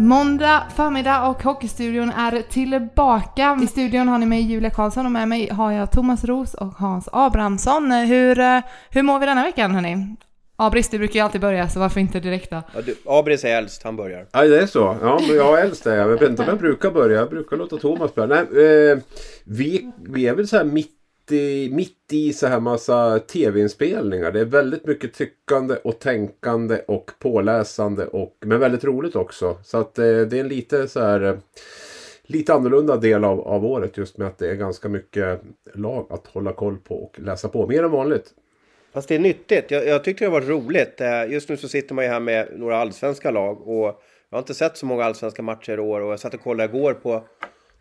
Måndag förmiddag och Hockeystudion är tillbaka. I studion har ni mig Julia Karlsson och med mig har jag Thomas Ros och Hans Abrahamsson. Hur, eh, hur mår vi denna veckan hörni? Abris, du brukar ju alltid börja så varför inte direkt då? Ja, du, Abris är äldst, han börjar. Ja, det är så. Ja, men jag är äldst är jag. Jag vet inte om jag brukar börja. Jag brukar låta Thomas börja. Nej, eh, vi, vi är väl så här mitt i, mitt i så här massa tv-inspelningar. Det är väldigt mycket tyckande och tänkande och påläsande. Och, men väldigt roligt också. Så att eh, det är en lite så här... Eh, lite annorlunda del av, av året just med att det är ganska mycket lag att hålla koll på och läsa på. Mer än vanligt. Fast det är nyttigt. Jag, jag tyckte det var roligt. Eh, just nu så sitter man ju här med några allsvenska lag och jag har inte sett så många allsvenska matcher i år och jag satt och kollade igår på,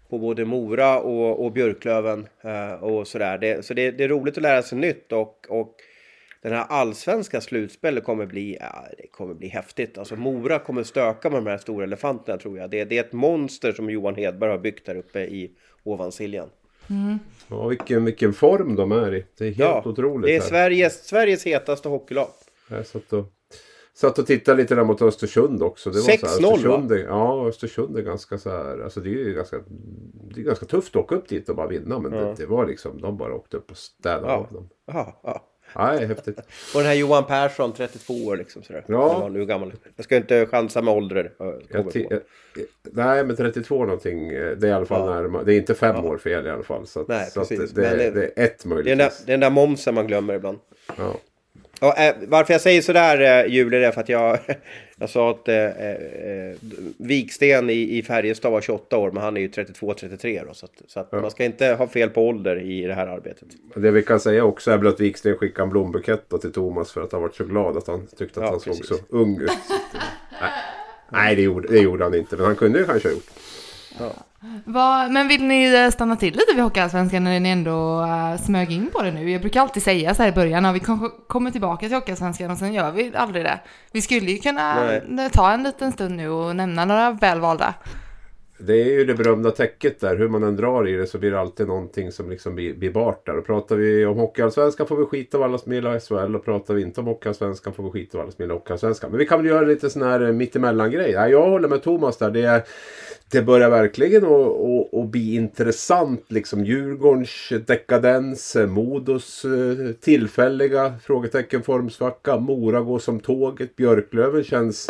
på både Mora och, och Björklöven eh, och sådär. Det, så det, det är roligt att lära sig nytt och, och den här allsvenska slutspelet kommer bli, ja, det kommer bli häftigt. Alltså Mora kommer stöka med de här stora elefanterna tror jag. Det, det är ett monster som Johan Hedberg har byggt där uppe i Ovansiljan. Ja, vilken, vilken form de är i. Det är helt otroligt. Det är här. Sveriges, Sveriges hetaste hockeylag. Jag satt och, satt och tittade lite där mot Östersund också. Det var så här, 6-0, Östersund, är- Ja, Östersund är ganska så här. Alltså det är ganska, det är ganska tufft att åka upp dit och bara vinna. Men det, det var liksom, de bara åkte upp och städade Ja. av dem. Ja, ja. Ja, är häftigt. Och den här Johan Persson, 32 år liksom sådär. Ja. Nu gammal. Jag ska inte chansa med ålder. på. ti- jag, nej, men 32 någonting. eh, Det är i alla fall Ja. närmare. Det är inte fem år fel i alla fall. Så, Nej, så att precis. det, Men det, det- det är ett Det är den där, möjligtvis. det är den där momsen man glömmer ibland. Ja. Ja, eh, varför jag säger sådär eh, Julia, är för att jag, jag sa att eh, eh, Viksten i, i Färjestad var 28 år, men han är ju 32-33 då. Så att, så att man ska inte ha fel på ålder i det här arbetet. Det vi kan säga också är väl att Wiksten skickade en blombukett till Thomas för att han var så glad att han tyckte att Ja, han såg precis. så ung ut. nej, det, gjorde, det gjorde han inte. Men han kunde ju kanske ha gjort. Vad- men vill ni eh, stanna till lite vid Hockeyallsvenskan när ni ändå uh, smög in på det nu? Jag brukar alltid säga så här i början, när vi kom, kommer tillbaka till Hockeyallsvenskan och sen gör vi aldrig det. Vi skulle ju kunna Nej. eh, ta en liten stund nu och nämna några välvalda. Det är ju det berömda täcket där. Hur man än drar i det så blir det alltid någonting som liksom blir, blir bart där. Och pratar vi om Hockeyallsvenskan får vi skita av alla som gillar SHL. Och pratar vi inte om Hockeyallsvenskan får vi skita av alla som gillar Hockeyallsvenskan. Men vi kan väl göra lite sån här eh, mittemellan-grej. Ja, jag håller med Thomas där. Det, är, det börjar verkligen att, bli intressant. Liksom Djurgårdens dekadens, eh, Modos eh, tillfälliga frågetecken formsvacka. Mora går som tåget. Björklöven känns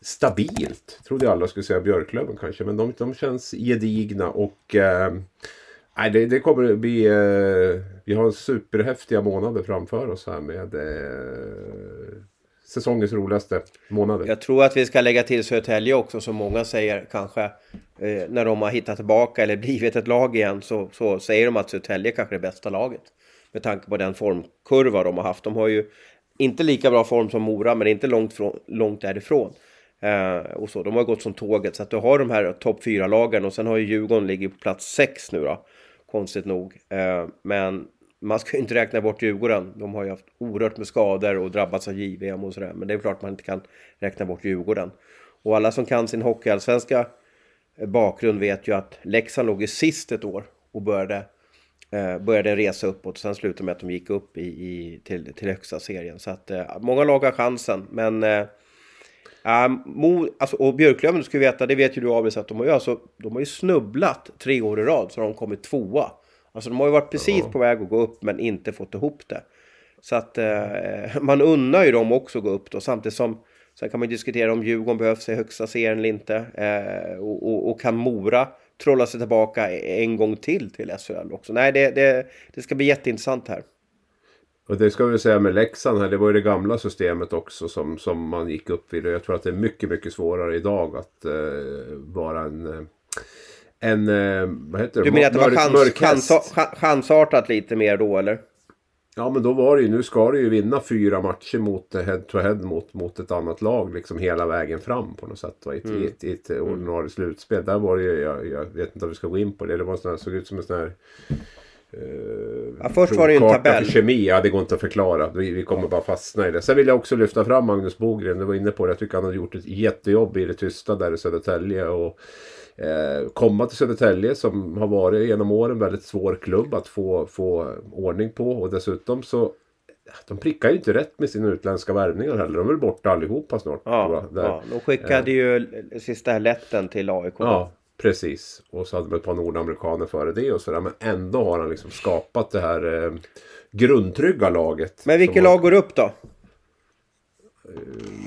stabilt. Trodde jag alla skulle säga Björklöven kanske. Men de, de känns gedigna och eh, nej, det, det kommer att bli... Eh, vi har superhäftiga månader framför oss här med eh, säsongens roligaste månader. Jag tror att vi ska lägga till Södertälje också, som många säger kanske. Eh, när de har hittat tillbaka eller blivit ett lag igen så, så säger de att Södertälje kanske är det bästa laget. Med tanke på den formkurva de har haft. De har ju inte lika bra form som Mora, men inte långt, från, långt därifrån. Eh, och så, de har gått som tåget, så att du har de här topp fyra lagen och sen har ju Djurgården ligger på plats sex nu då. Konstigt nog. Eh, men man ska ju inte räkna bort Djurgården. De har ju haft oerhört med skador och drabbats av JVM och sådär. Men det är klart man inte kan räkna bort Djurgården. Och alla som kan sin hockeyallsvenska eh, bakgrund vet ju att Leksand låg ju sist ett år och började, eh, började resa uppåt. Sen slutade med att de gick upp i, i, till, till högsta serien. Så att eh, många lag har chansen. Men eh, Ja, Mo, alltså, och Björklöven, ska vi veta, det vet ju du Abis, att de har ju, alltså, de har ju snubblat tre år i rad så har de kommit tvåa. Alltså de har ju varit precis på väg att gå upp men inte fått ihop det. Så att eh, man unnar ju dem också att gå upp då samtidigt som Sen kan man ju diskutera om Djurgården behövs i högsta serien eller inte. Eh, och, och, och kan Mora trolla sig tillbaka en gång till till SHL också? Nej, det, det, det ska bli jätteintressant här. Och det ska vi säga med Leksand här. Det var ju det gamla systemet också som, som man gick upp vid. Och jag tror att det är mycket, mycket svårare idag att eh, vara en... eh, En... eh, vad heter det? Du menar att det var chans, chans, chansartat lite mer då eller? Ja men då var det ju, nu ska du ju vinna fyra matcher mot head to head mot, mot ett annat lag liksom hela vägen fram på något sätt. Va? I, Mm. ett, i ett ordinarie slutspel. Där var det ju, jag, jag vet inte om vi ska gå in på det, det var sån här, såg ut som en sån här eh, Ja, först var det ju en tabell. för kemi, ja det går inte att förklara. Vi, vi kommer bara fastna i det. Sen vill jag också lyfta fram Magnus Bogren, du var inne på det. Jag tycker han har gjort ett jättejobb i det tysta där i Södertälje. Och, eh, komma till Södertälje som har varit genom åren väldigt svår klubb att få, få ordning på. Och dessutom så de prickar ju inte rätt med sina utländska värvningar heller. De är väl borta allihopa snart. Ja, ja, de skickade ju sista här lätten till AIK. Ja, precis. Och så hade de ett par nordamerikaner före det och sådär. Men ändå har han liksom skapat det här eh, grundtrygga laget. Men vilket lag går upp då?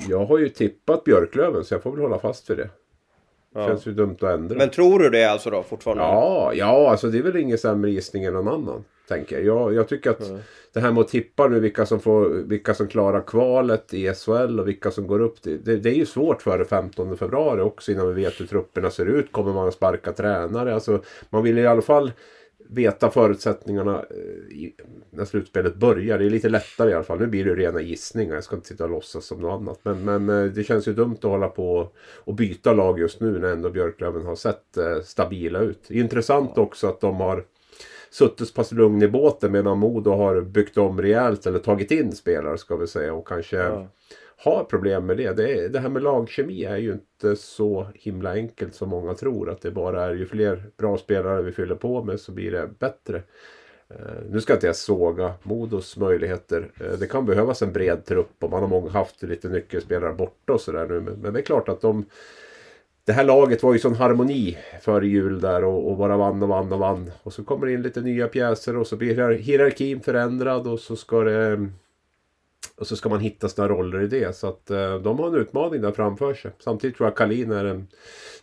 Jag har ju tippat Björklöven så jag får väl hålla fast vid det. Ja. Känns ju dumt att ändra. Men tror du det alltså då fortfarande? Ja, ja, alltså det är väl ingen sämre gissning än någon annan. Tänker jag. Jag, jag tycker att det här med att tippa nu vilka som, får, vilka som klarar kvalet i SHL och vilka som går upp. Det, det, det är ju svårt före 15 februari också innan vi vet hur trupperna ser ut. Kommer man att sparka tränare? Alltså, man vill i alla fall veta förutsättningarna eh, i, när slutspelet börjar. Det är lite lättare i alla fall. Nu blir det rena gissningar. Jag ska inte sitta och låtsas som något annat. Men, men eh, det känns ju dumt att hålla på och byta lag just nu när ändå Björklöven har sett eh, stabila ut. Intressant också att de har suttit så pass lugn i båten medan Modo har byggt om rejält eller tagit in spelare ska vi säga och kanske Ja har problem med det. Det, är, det här med lagkemi är ju inte så himla enkelt som många tror. Att det bara är ju fler bra spelare vi fyller på med så blir det bättre. Eh, nu ska inte jag såga Modos möjligheter. Eh, det kan behövas en bred trupp och man har många haft lite nyckelspelare borta och sådär nu. Men, det är klart att de det här laget var ju sån harmoni före jul där och, och bara vann och vann och vann. Och så kommer det in lite nya pjäser och så blir hierarkin förändrad och så ska det... Och så ska man hitta sina roller i det. Så att eh, de har en utmaning där framför sig. Samtidigt tror jag Kalin är en...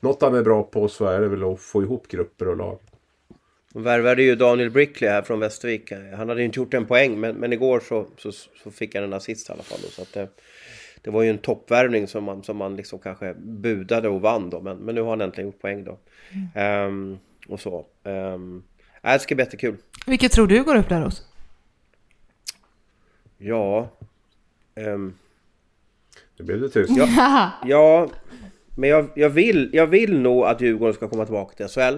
Något han är bra på så är det väl att få ihop grupper och lag. De värvade ju Daniel Brickley här från Västervik. Han hade inte gjort en poäng, men, men igår så, så, så fick han en assist i alla fall. Då, så att det, det var ju en toppvärvning som man, som man liksom kanske budade och vann då. Men, men nu har han äntligen gjort poäng då. Ehm, och så. Um, det ska bli jättekul. Vilket tror du går upp där hos? Ja. Ehm, Det blev det tyst. Ja. ja. Men jag, jag, vill, jag vill nog att Djurgården ska komma tillbaka till SHL.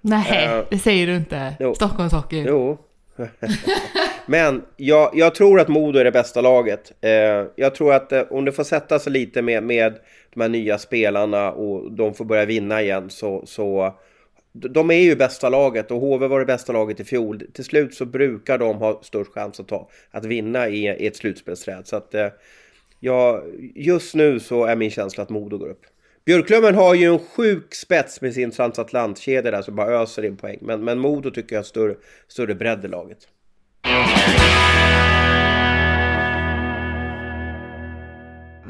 Nej, Eh, det säger du inte. jo. Stockholms Hockey. Jo. Men jag, jag tror att Modo är det bästa laget. Eh, jag tror att eh, om det får sätta sig lite med, med de här nya spelarna och de får börja vinna igen så... så de är ju bästa laget och HV var det bästa laget i fjol. Till slut så brukar de ha störst chans att, ta, att vinna i, i ett slutspelsträd. Så att eh, ja, just nu så är min känsla att Modo går upp. Björklöven har ju en sjuk spets med sin transatlantkedja där som bara öser in poäng. Men, men Modo tycker jag har större, större bredd i laget.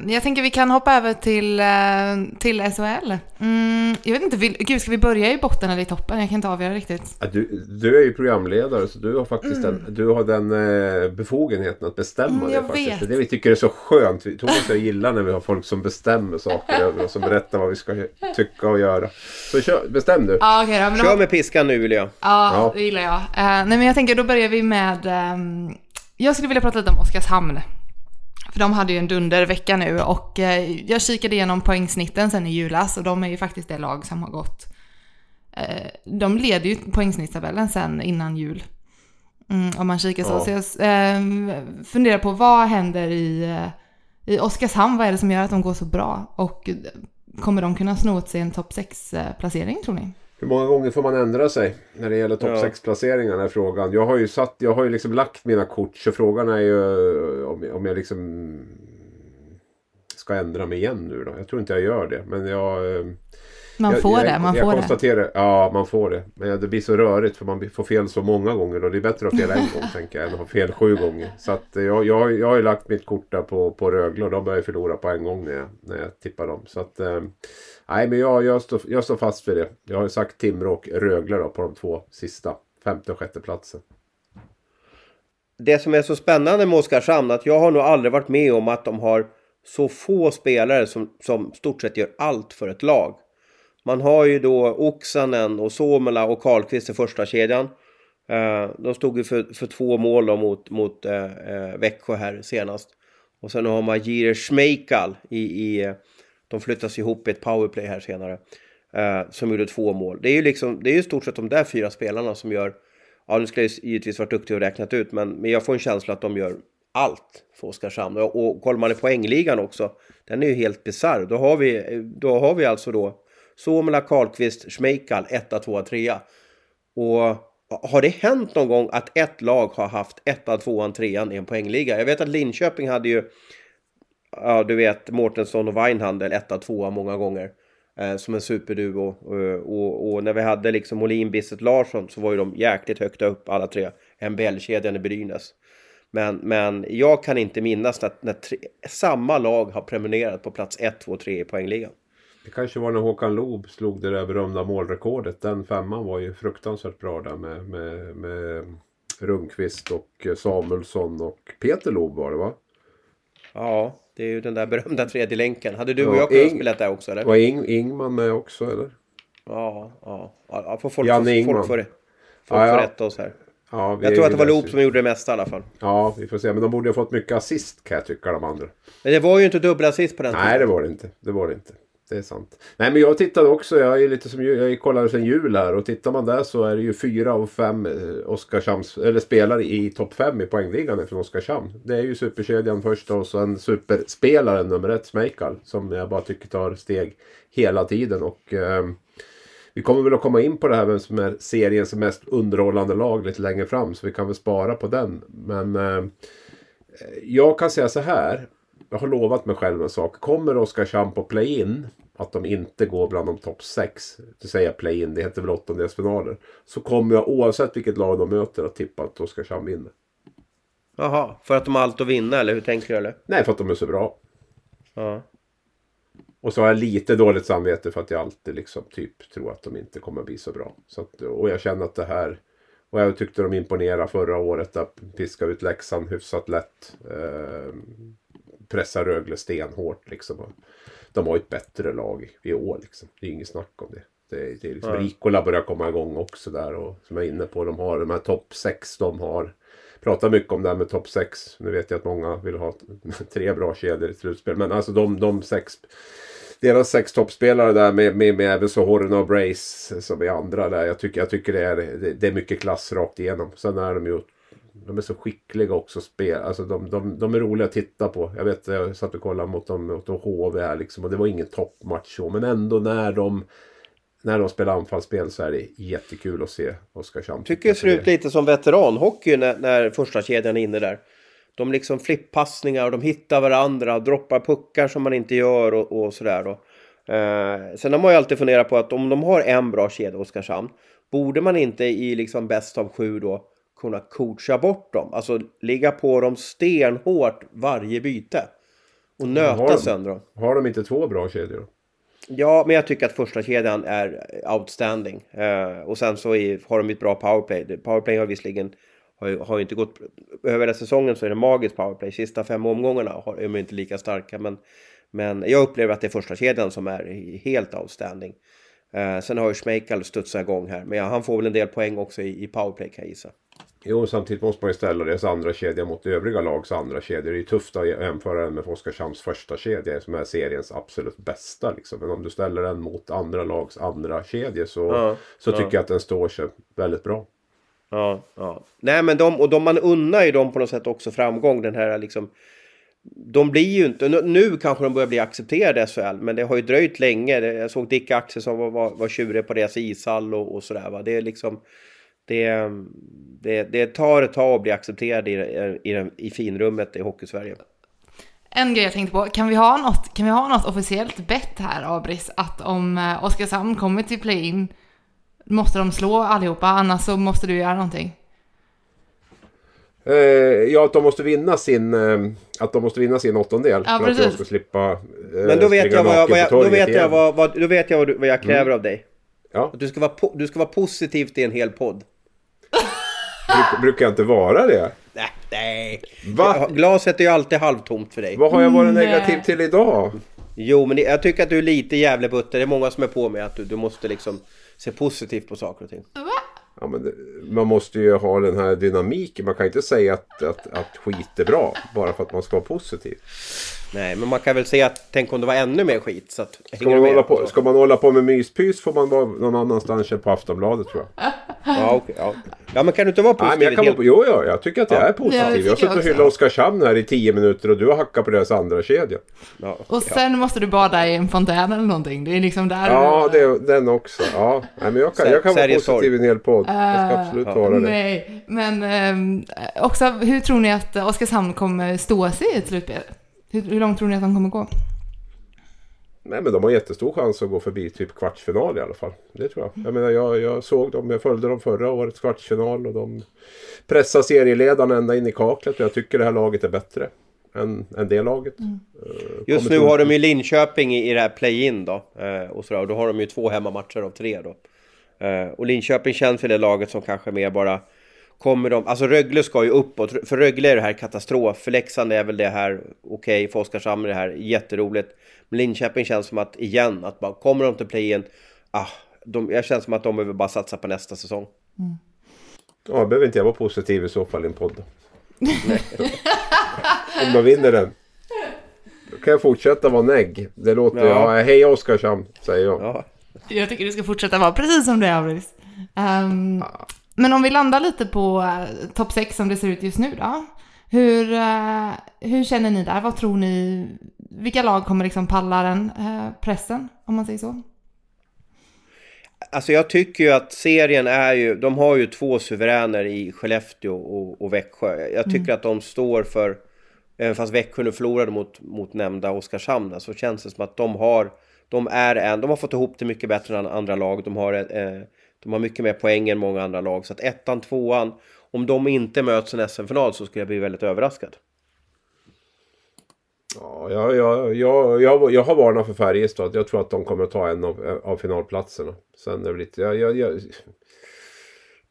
Jag tänker vi kan hoppa över till, eh, till SHL. Mm, jag vet inte, vill, gud ska vi börja i botten eller i toppen? Jag kan inte avgöra riktigt. Du, du är ju programledare så du har faktiskt den, du har den eh, befogenheten att bestämma Mm, det faktiskt. vet. Det är det vi tycker är så skönt. Vi- Thomas och jag gillar när vi har folk som bestämmer saker över oss. Som berättar vad vi ska tycka och göra. Så kör, bestäm du. Ja, okej då. Kör med piskan nu vill jag. Ja, Ja. det gillar jag. Eh, nej, men jag tänker då börjar vi med... ehm, jag skulle vilja prata lite om Oskarshamn. För de hade ju en dundervecka nu och eh, jag kikade igenom poängsnitten sen i julas och de är ju faktiskt det lag som har gått... eh, de leder ju poängsnittstabellen sen innan jul. Mm, om man kikar så. Ja. Så jag eh, funderar på vad händer i, eh, i Oskarshamn? Vad är det som gör att de går så bra? Och kommer de kunna sno åt sig en topp 6-placering tror ni? Hur många gånger får man ändra sig när det gäller topp Ja. 6-placeringarna är frågan. Jag har ju satt, jag har ju liksom lagt mina kort så frågan är ju om, om jag liksom ska ändra mig igen nu då. Jag tror inte jag gör det. Men jag... eh, Man jag, får jag, det, man jag får det. konstaterar, Ja, man får det. Men det blir så rörigt för man får fel så många gånger. Och det är bättre att ha fel en gång tänker jag än att ha fel sju gånger. Så att eh, jag, jag, jag har ju lagt mitt kort där på, på Rögle och de börjar förlora på en gång när jag, när jag tippar dem. Så att... Eh, nej, men jag, jag, står, jag står fast för det. Jag har ju sagt Timrå och Rögle då på de två sista. Femte och sjätte platsen. Det som är så spännande med Oskarshamn att jag har nog aldrig varit med om att de har så få spelare som, som stort sett gör allt för ett lag. Man har ju då Oksanen och Somela och Karlqvist i första kedjan. Eh, de stod ju för, för två mål då mot, mot eh, eh Växjö här senast. Och sen har man Jiri Schmeichel i, i... Eh, de flyttas ihop i ett powerplay här senare. Eh, som gjorde två mål. Det är ju liksom, det är ju i stort sett de där fyra spelarna som gör... Ja, nu skulle jag givetvis varit duktig och räknat ut, men, men jag får en känsla att de gör allt för Oskarshamn. Och, och kollar man i poängligan också, den är ju helt bisarr. Då har vi, då har vi alltså då Suomela, Karlqvist, Schmeichel, 1, 2, 3. Och har det hänt någon gång att ett lag har haft 1, 2, 3 i en poängliga? Jag vet att Linköping hade ju, ja du vet, Mårtensson och Weinhandel 1, 2 många gånger. Eh, som en superduo. Och, och, och när vi hade liksom Molin, Bisset, Larsson så var ju de jäkligt högt upp alla tre. MBL-kedjan i Brynäs. Men, men jag kan inte minnas att när tre, samma lag har prenumererat på plats 1, 2, 3 i poängligan. Det kanske var när Håkan Loob slog det där berömda målrekordet. Den femman var ju fruktansvärt bra där med, med, med Rundqvist och Samuelsson och Peter Loob var det va? Ja, det är ju den där berömda tredje länken. Hade du och Ja, jag kunnat spela där också eller? Var Ing, Ingman med också eller? Ja, ja. ja får folk, Janne folk Ingman. får, folk Ja, ja. får rätta oss här. Ja, Jag tror att det var Loop som gjorde det mesta i alla fall. Ja, vi får se. Men de borde ha fått mycket assist kan jag tycka de andra. Men det var ju inte dubbelassist på den Nej, det var det inte. Det var det inte. Det är sant. Nej, men jag tittade också. Jag är lite som ju- jag kollade sen jul här och tittar man där så är det ju fyra av fem eh, Oskarshamns, eller spelare i topp fem i poängligan från Oskarshamn. Det är ju superkedjan först och sen superspelaren nummer ett, Smejkal, som jag bara tycker tar steg hela tiden och eh, vi kommer väl att komma in på det här vem som är seriens mest underhållande lag lite längre fram så vi kan väl spara på den. Men ehm, eh, jag kan säga så här. Jag har lovat mig själv en sak. Kommer Oskarshamn på play-in, att de inte går bland de topp 6, det säger jag play-in, det heter väl åttondelsfinaler. Så kommer jag oavsett vilket lag de möter att tippa att Oskarshamn vinner. Jaha, för att de har allt att vinna eller hur tänker du eller? Nej, för att de är så bra. Ja. Och så har jag lite dåligt samvete för att jag alltid liksom typ tror att de inte kommer bli så bra. Så att, och jag känner att det här... Och jag tyckte de imponerade förra året att piska ut Leksand hyfsat lätt. Eh, pressa Rögle stenhårt liksom. De har ett bättre lag i år liksom. Det är inget snack om det. Det är, det är liksom, Nej. Rikola börjar komma igång också där och som jag är inne på. De har de här topp 6 de har. Pratar mycket om det här med topp 6. Nu vet jag att många vill ha tre bra kedjor i slutspel. Men alltså de, de sex deras sex toppspelare där med, med, med även så Horna och Brace som är andra där. Jag tycker, jag tycker det, är, det, det är mycket klass rakt igenom. Sen är de ju de är så skickliga också spel. Alltså de, de, de är roliga att titta på. Jag vet jag satt och kollade mot dem mot HV här liksom. Och det var ingen toppmatch så. Men ändå när de när de spelar anfallsspel så är det jättekul att se Oskarshamn. Tycker det ser ut lite som veteranhockey när, när första kedjan är inne där. De liksom flipppassningar och de hittar varandra och droppar puckar som man inte gör och, och sådär då. Eh, sen har man ju alltid funderat på att om de har en bra kedja, Oskarshamn, borde man inte i liksom bäst av sju då kunna coacha bort dem? Alltså ligga på dem stenhårt varje byte. Och har nöta de. sönder dem. Har de inte två bra kedjor? Ja, men jag tycker att första kedjan är outstanding. Eh, och sen så är, har de ett bra powerplay. Powerplay har visserligen har ju, har ju inte gått... Över hela säsongen så är det magiskt powerplay. Sista fem omgångarna har, är de inte lika starka. Men, men jag upplever att det är första kedjan som är helt outstanding. Eh, sen har ju Schmeichel studsat igång här. Men ja, han får väl en del poäng också i, i powerplay kan jag gissa. Jo, samtidigt måste man ju ställa deras andra kedja mot övriga lags andra kedjor. Det är ju tufft att jämföra den med Oskarshamns första kedja som är seriens absolut bästa. Liksom. Men om du ställer den mot andra lags andra kedjor så, Ja, så ja. tycker jag att den står sig väldigt bra. Ja, ja. Nej, men de, och de, man unnar ju dem på något sätt också framgång. Den här liksom... De blir ju inte... Nu, kanske de börjar bli accepterade i SHL, men det har ju dröjt länge. Jag såg Dick Axelsson var, var, var tjurig på deras ishall och, och sådär. Va? Det är liksom... Det, det, det tar ett tag att bli accepterad i, i, i, i finrummet i Hockeysverige. En grej jag tänkte på, kan vi ha något, kan vi ha något officiellt bett här Abris att om eh, Oskarshamn kommer till play-in måste de slå allihopa annars så måste du göra någonting. Eh, ja, att de måste vinna sin, eh, att de måste vinna sin åttondel. Ja, för att jag precis. ska slippa eh, Men då vet jag vad jag, vad jag, då vet jag, vad, vad, då vet jag vad, du, vad jag kräver av dig. Ja, Att du ska, vara po, du ska vara positivt i en hel podd. bruk, brukar jag inte vara det? Nej, nej. Va? Glaset är ju alltid halvtomt för dig. Vad har jag varit Nej. negativ till idag? Jo, men det, jag tycker att du är lite jävlebutter. Det är många som är på mig att du, du måste liksom se positivt på saker och ting. Va? Ja, men man måste ju ha den här dynamiken. Man kan inte säga att, att, att skit är bra bara för att man ska vara positiv. Nej, men man kan väl säga att tänk om det var ännu mer skit. Så att, ska, man hålla på, ska man hålla på med myspys får man vara någon annanstans än på Aftonbladet tror jag. Ja, okay, ja. ja, men kan du inte vara positiv? Nej, men jag kan vara, jo, jo, jag tycker att jag är positiv. Ja, jag har suttit och hyllat Oskarshamn här i tio minuter och du har hackat på deras andra kedja. Ja, och sen måste du bada i en fontän eller någonting. Det är liksom där Ja, du... det, den också. Ja, nej, men jag kan, jag kan vara positiv i en hel podd. Uh, jag ska absolut vara det. Nej, men eh, också hur tror ni att Oskarshamn kommer stå sig i ett slutspel? Hur, hur långt tror ni att de kommer gå? Nej men de har jättestor chans att gå förbi typ kvartsfinal i alla fall. Det tror jag. Jag menar jag, jag såg dem, jag följde dem förra årets kvartsfinal och de pressade serieledarna ända in i kaklet och jag tycker det här laget är bättre än, än det laget. Mm. Uh, Just nu har de ju Linköping i, i det här play-in då. Uh, och, så, och då har de ju två hemmamatcher av tre då. Uh, och Linköping känns väl det laget som kanske mer bara kommer de, alltså Rögle ska ju uppåt, för Rögle är det här katastrof, för Leksand är väl det här okej, okay, för Oskarshamn är det här jätteroligt. Men Linköping känns som att, igen, att bara kommer de till play-in, ah, de, jag känns som att de behöver bara satsa på nästa säsong. Mm. Ja, behöver inte jag vara positiv i så fall i en podd. Om de vinner den. Då kan jag fortsätta vara negg. Det låter, ja, ja hej Oskarshamn, säger jag. Ja. Jag tycker du ska fortsätta vara precis som du är, Abris. Um, ja. Men om vi landar lite på uh, topp 6 som det ser ut just nu då. Hur, uh, hur känner ni där? Vad tror ni? Vilka lag kommer liksom palla den uh, pressen, om man säger så? Alltså jag tycker ju att serien är ju, de har ju två suveräner i Skellefteå och, och Växjö. Jag tycker mm. att de står för, även fast Växjö nu förlorade mot, mot nämnda Oskarshamn, så känns det som att de har, de är en, de har fått ihop det mycket bättre än andra lag. De har eh, de har mycket mer poäng än många andra lag. Så att ettan, tvåan, om de inte möts i en SM-final så skulle jag bli väldigt överraskad. Ja, jag, jag, jag, jag, har varnat för Färjestad. Jag tror att de kommer att ta en av, av finalplatserna. Sen är det lite... Jag,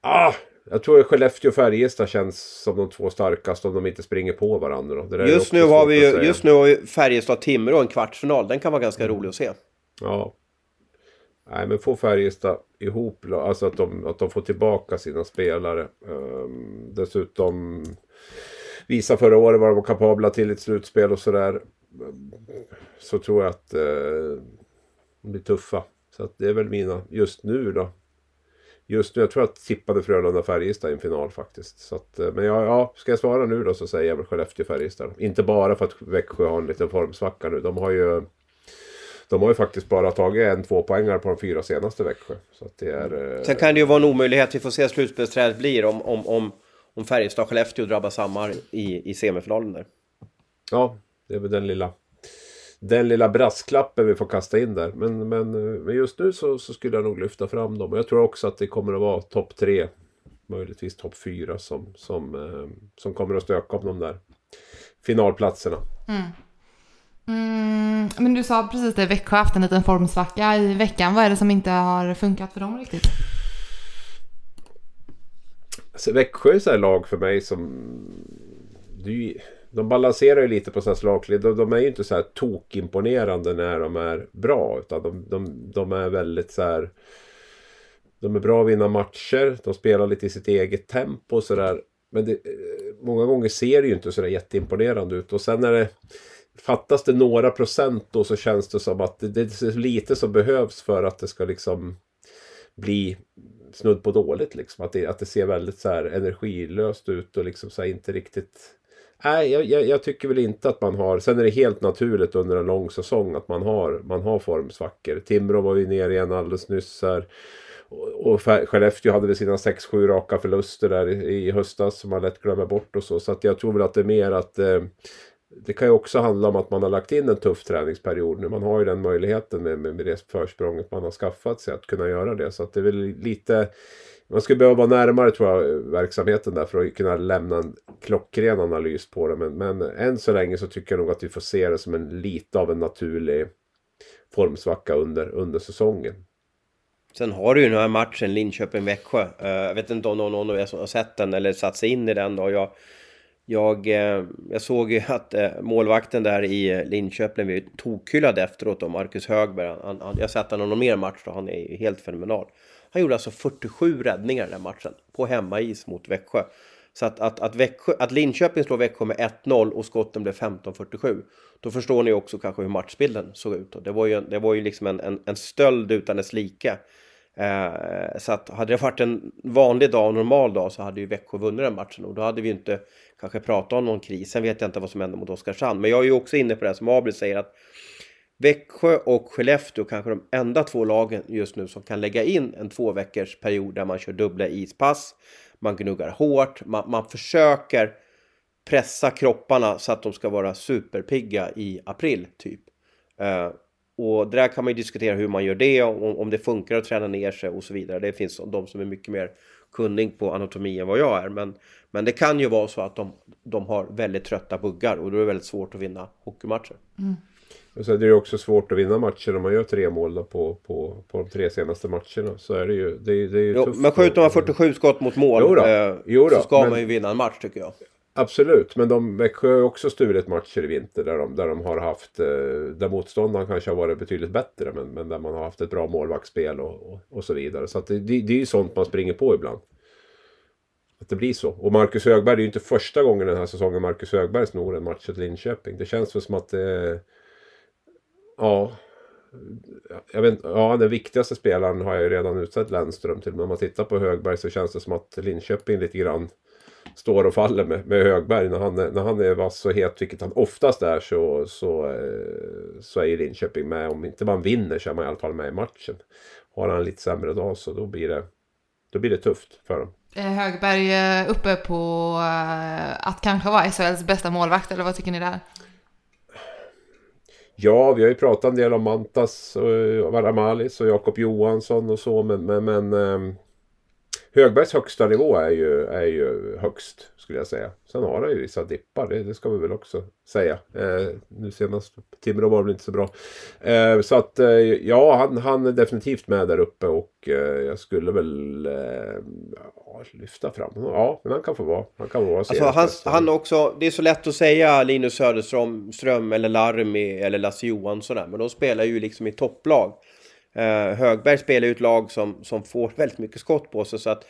ah, jag tror att Skellefteå och Färjestad känns som de två starkaste om de inte springer på varandra. just, nu har vi ju, just nu har vi Färjestad-Timrå en kvartsfinal. Den kan vara ganska rolig att se. Ja. Nej, men få Färjestad ihop, alltså att de, att de får tillbaka sina spelare. Um, dessutom visa förra året vad de var kapabla till i ett slutspel och sådär. Så tror jag att uh, de blir tuffa. Så att det är väl mina, just nu då. Just nu, jag tror att tippade Frölunda Färjestad i en final faktiskt. Så att, eh, men ja, ja, ska jag svara nu då så säger jag väl Skellefteå Färjestad. Inte bara för att Växjö har en liten formsvacka nu. De har ju de har ju faktiskt bara tagit en två poängar på de fyra senaste Växjö. Så att det är, eh... Sen kan det ju vara en omöjlighet, vi får se slutspelsträdet blir om, om, om, om Färjestad och Skellefteå drabbas samma i, i semifinalen där. Ja, det är väl den lilla, den lilla brasklappen vi får kasta in där. Men, men, men just nu så, så skulle jag nog lyfta fram dem. Och jag tror också att det kommer att vara topp tre, möjligtvis topp fyra som, som, eh, som kommer att stöka om de där finalplatserna. Mm. Mm, men du sa precis det, Växjö har haft en liten formsvacka i veckan. Vad är det som inte har funkat för dem riktigt? Alltså, Växjö är så här lag för mig som... De balanserar ju lite på sina här. De, de, är ju inte så här tokimponerande när de är bra. Utan de, de, de är väldigt så här... De är bra att vinna matcher. De spelar lite i sitt eget tempo och sådär. Men det, eh, många gånger ser det ju inte så där jätteimponerande ut. Och sen är det fattas det några procent då så känns det som att det, det är lite som behövs för att det ska liksom bli snudd på dåligt. Liksom. Att, det, att det ser väldigt så här energilöst ut och liksom så inte riktigt... Nej, jag, jag, jag, tycker väl inte att man har... Sen är det helt naturligt under en lång säsong att man har, man har formsvackor. Timrå var ju nere igen alldeles nyss här. Och Skellefteå hade väl sina 6-7 raka förluster där i, i höstas som man lätt glömmer bort och så. Så att jag tror väl att det är mer att eh, det kan ju också handla om att man har lagt in en tuff träningsperiod nu. Man har ju den möjligheten med, med, med det försprånget man har skaffat sig att kunna göra det. Så att det är väl lite... Man skulle behöva vara närmare tror jag verksamheten där för att kunna lämna en klockren analys på det. Men, men än så länge så tycker jag nog att vi får se det som en lite av en naturlig formsvacka under, under säsongen. Sen har du ju den här matchen Linköping-Växjö. Eh, jag vet inte om någon av er har sett den eller satt sig in i den. Då. Jag, jag, eh, jag såg ju att eh, målvakten där i eh, Linköping blev tokhyllad efteråt då, Marcus Högberg. Han, han, jag har sett honom någon mer match och han är ju helt fenomenal. Han gjorde alltså 47 räddningar den matchen på hemmais mot Växjö. Så att, att, att, Växjö, att Linköping slår Växjö med 1-0 och skotten blev 15-47. Då förstår ni också kanske hur matchbilden såg ut. Det var ju, det var ju liksom en, en, en stöld utan dess like. Eh, så att hade det varit en vanlig dag, en normal dag, så hade ju Växjö vunnit den matchen. Och då hade vi inte kanske prata om någon kris. Sen vet jag inte vad som händer mot Oskarshamn. Men jag är ju också inne på det som Abel säger att Växjö och Skellefteå kanske de enda två lagen just nu som kan lägga in en två veckors period där man kör dubbla ispass. Man gnuggar hårt, man, man försöker pressa kropparna så att de ska vara superpigga i april typ. Eh, och där kan man ju diskutera hur man gör det, om, om det funkar att träna ner sig och så vidare. Det finns de som är mycket mer kunnig på anatomi än vad jag är. Men, men det kan ju vara så att de, de har väldigt trötta buggar och då är det väldigt svårt att vinna hockeymatcher. Mm. Och så är det ju också svårt att vinna matcher om man gör tre mål på, på, på de tre senaste matcherna. Så är det ju, det, det är ju jo, tufft. Men skjuter man 47 skott mot mål jo då, eh, jo då, så ska men, man ju vinna en match tycker jag. Absolut, men de, Växjö har också stulit matcher i vinter där de, där de har haft, eh, där motståndaren kanske har varit betydligt bättre men, men där man har haft ett bra målvaktsspel och, och, och så vidare. Så det, det, det är ju sånt man springer på ibland. Att det blir så. Och Marcus Högberg, det är ju inte första gången den här säsongen Marcus Högberg snor en match till Linköping. Det känns väl som att det... Ja. Jag vet, ja, den viktigaste spelaren har jag ju redan utsett Lennström till. Men om man tittar på Högberg så känns det som att Linköping lite grann står och faller med, med Högberg. När han, är, när han är vass och het, vilket han oftast är, så, så, eh, så är Linköping med. Om inte man vinner så är man i alla fall med i matchen. Har han en lite sämre dag så då blir det, då blir det tufft för dem. Högberg eh, uppe på eh, att kanske vara SHLs bästa målvakt, eller vad tycker ni där? Ja, vi har ju pratat en del om Mantas och Varamalis och Jakob Johansson och så, men, men, men ehm, Högbergs högsta nivå är ju, är ju högst skulle jag säga. Sen har han ju vissa dippar, det, det ska vi väl också säga. Eh, nu senast Timrå var väl inte så bra. Eh, så att eh, ja, han, han är definitivt med där uppe och eh, jag skulle väl eh, ja, lyfta fram honom. Ja, men han kan få vara. Han kan vara alltså, han, han också, det är så lätt att säga Linus Söderström Ström eller Larmi eller Lasse Johansson där, men de spelar ju liksom i topplag. Eh, Högberg spelar ju ett lag som, som får väldigt mycket skott på sig så att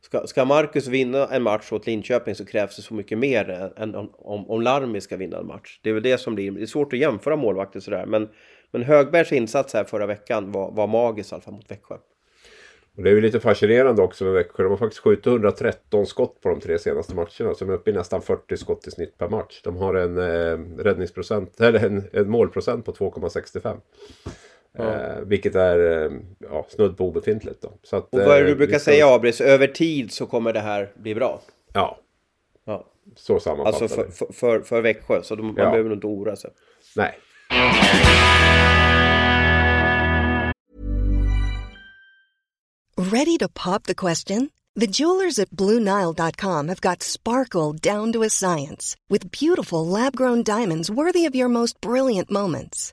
ska, ska Marcus vinna en match åt Linköping så krävs det så mycket mer än om, om, om Larmi ska vinna en match. Det är väl det som blir, det är svårt att jämföra målvakter sådär men, men Högbergs insats här förra veckan var, var magisk i alla fall mot Växjö. Och det är ju lite fascinerande också med Växjö. De har faktiskt skjutit 113 skott på de tre senaste matcherna. Så de är uppe i nästan 40 skott i snitt per match. De har en eh, räddningsprocent, eller en, en målprocent på 2,65. Eh, vilket är eh, ja, snudd på obefintligt. Då. Så att, och vad är det du eh, brukar säga Abris? Över tid så kommer det här bli bra? Ja. ja. Så sammanfattar Alltså för, för, för, för Växjö, så de, man ja. behöver inte oroa sig. Nej. Ready to pop the question? The jewelers at BlueNile.com have got sparkle down to a science with beautiful lab-grown diamonds worthy of your most brilliant moments.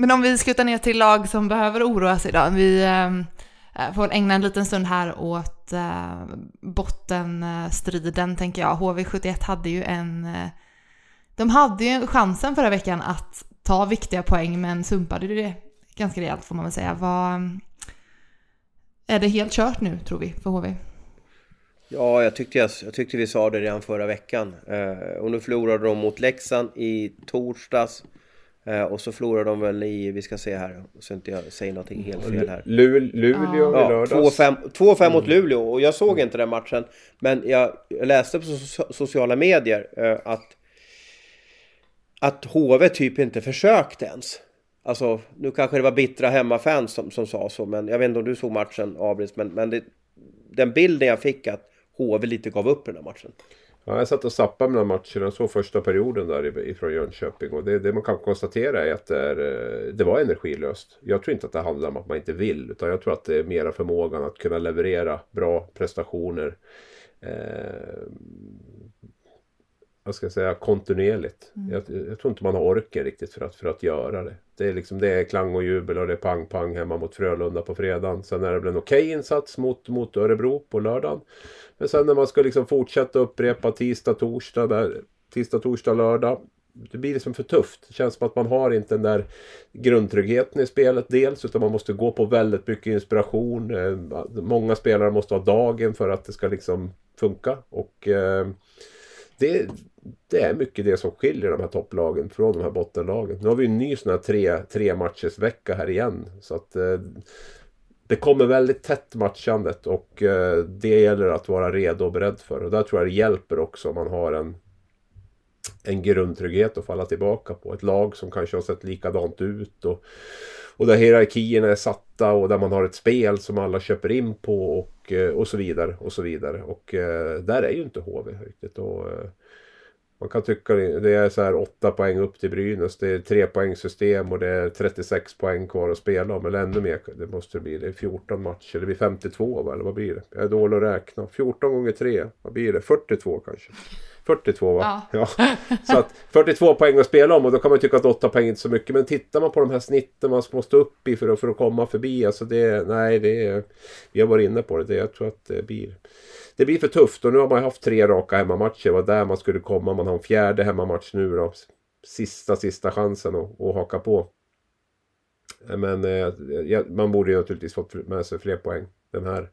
Men om vi skuttar ner till lag som behöver oroa sig då. Vi ehm, eh, får ägna en liten stund här åt eh, bottenstriden tänker jag. HV71 hade ju en... Eh, de hade ju chansen förra veckan att ta viktiga poäng men sumpade ju det ganska rejält får man väl säga. Var, eh, är det helt kört nu tror vi för HV? Ja, jag tyckte, jag, jag tyckte vi sa det redan förra veckan. Eh, och nu förlorade de mot Leksand i torsdags. Eh, och så förlorar de väl i, vi ska se här, så inte jag säger någonting helt fel här. Luleå ja. i lördags. 2-5 mot mm. Luleå och jag såg inte den matchen. Men jag, läste på so sociala medier eh, att, att HV typ inte försökte ens. Alltså, nu kanske det var bittra hemmafans som, som sa så, men jag vet inte om du såg matchen, Abris, men, men det, den bilden jag fick att HV lite gav upp i den här matchen. Ja, jag satt och zappade mellan matcherna så första perioden där ifrån Jönköping. Och det, det man kan konstatera är att det, är, eh, det var energilöst. Jag tror inte att det handlar om att man inte vill. Utan jag tror att det är mera förmågan att kunna leverera bra prestationer. Eh, vad ska jag säga, kontinuerligt. Mm. Jag, jag, tror inte man har orken riktigt för att, för att göra det. Det är, liksom, det är klang och jubel och det är pang-pang hemma mot Frölunda på fredagen. Sen är det väl en okej okay insats mot, mot Örebro på lördagen. Men sen när man ska liksom fortsätta upprepa tisdag, torsdag, där, tisdag, torsdag, lördag. Det blir liksom för tufft. Det känns som att man har inte den där grundtryggheten i spelet dels. Utan man måste gå på väldigt mycket inspiration. Eh, många spelare måste ha dagen för att det ska liksom funka. Och eh, det, det är mycket det som skiljer de här topplagen från de här bottenlagen. Nu har vi en ny sån här tre, tre matchers vecka här igen. Så att eh, det kommer väldigt tätt matchandet och eh, det gäller att vara redo och beredd för. Och där tror jag det hjälper också om man har en, en grundtrygghet att falla tillbaka på. Ett lag som kanske har sett likadant ut. Och, och där hierarkierna är satta och där man har ett spel som alla köper in på och, eh, och så vidare. Och så vidare. Och eh, där är ju inte HV riktigt. Och, eh, man kan tycka det är så här 8 poäng upp till Brynäs. Det är 3 poängsystem och det är 36 poäng kvar att spela om. Eller ännu mer. Det måste det bli. Det är 14 matcher. Det blir 52 va? eller vad blir det? Jag är dålig att räkna. 14 gånger 3. Vad blir det? 42 kanske. 42 va? Ja. ja. Så att 42 poäng att spela om och då kan man tycka att 8 poäng inte är så mycket. Men tittar man på de här snitten man måste upp i för att, för att komma förbi. Alltså det, nej, det är, vi har varit inne på det. det. Jag tror att det blir det blir för tufft och nu har man haft tre raka hemmamatcher. Det var där man skulle komma. Man har en fjärde hemmamatch nu då. Sista, sista chansen att, att haka på. Men eh, man borde ju naturligtvis fått med sig fler poäng den här.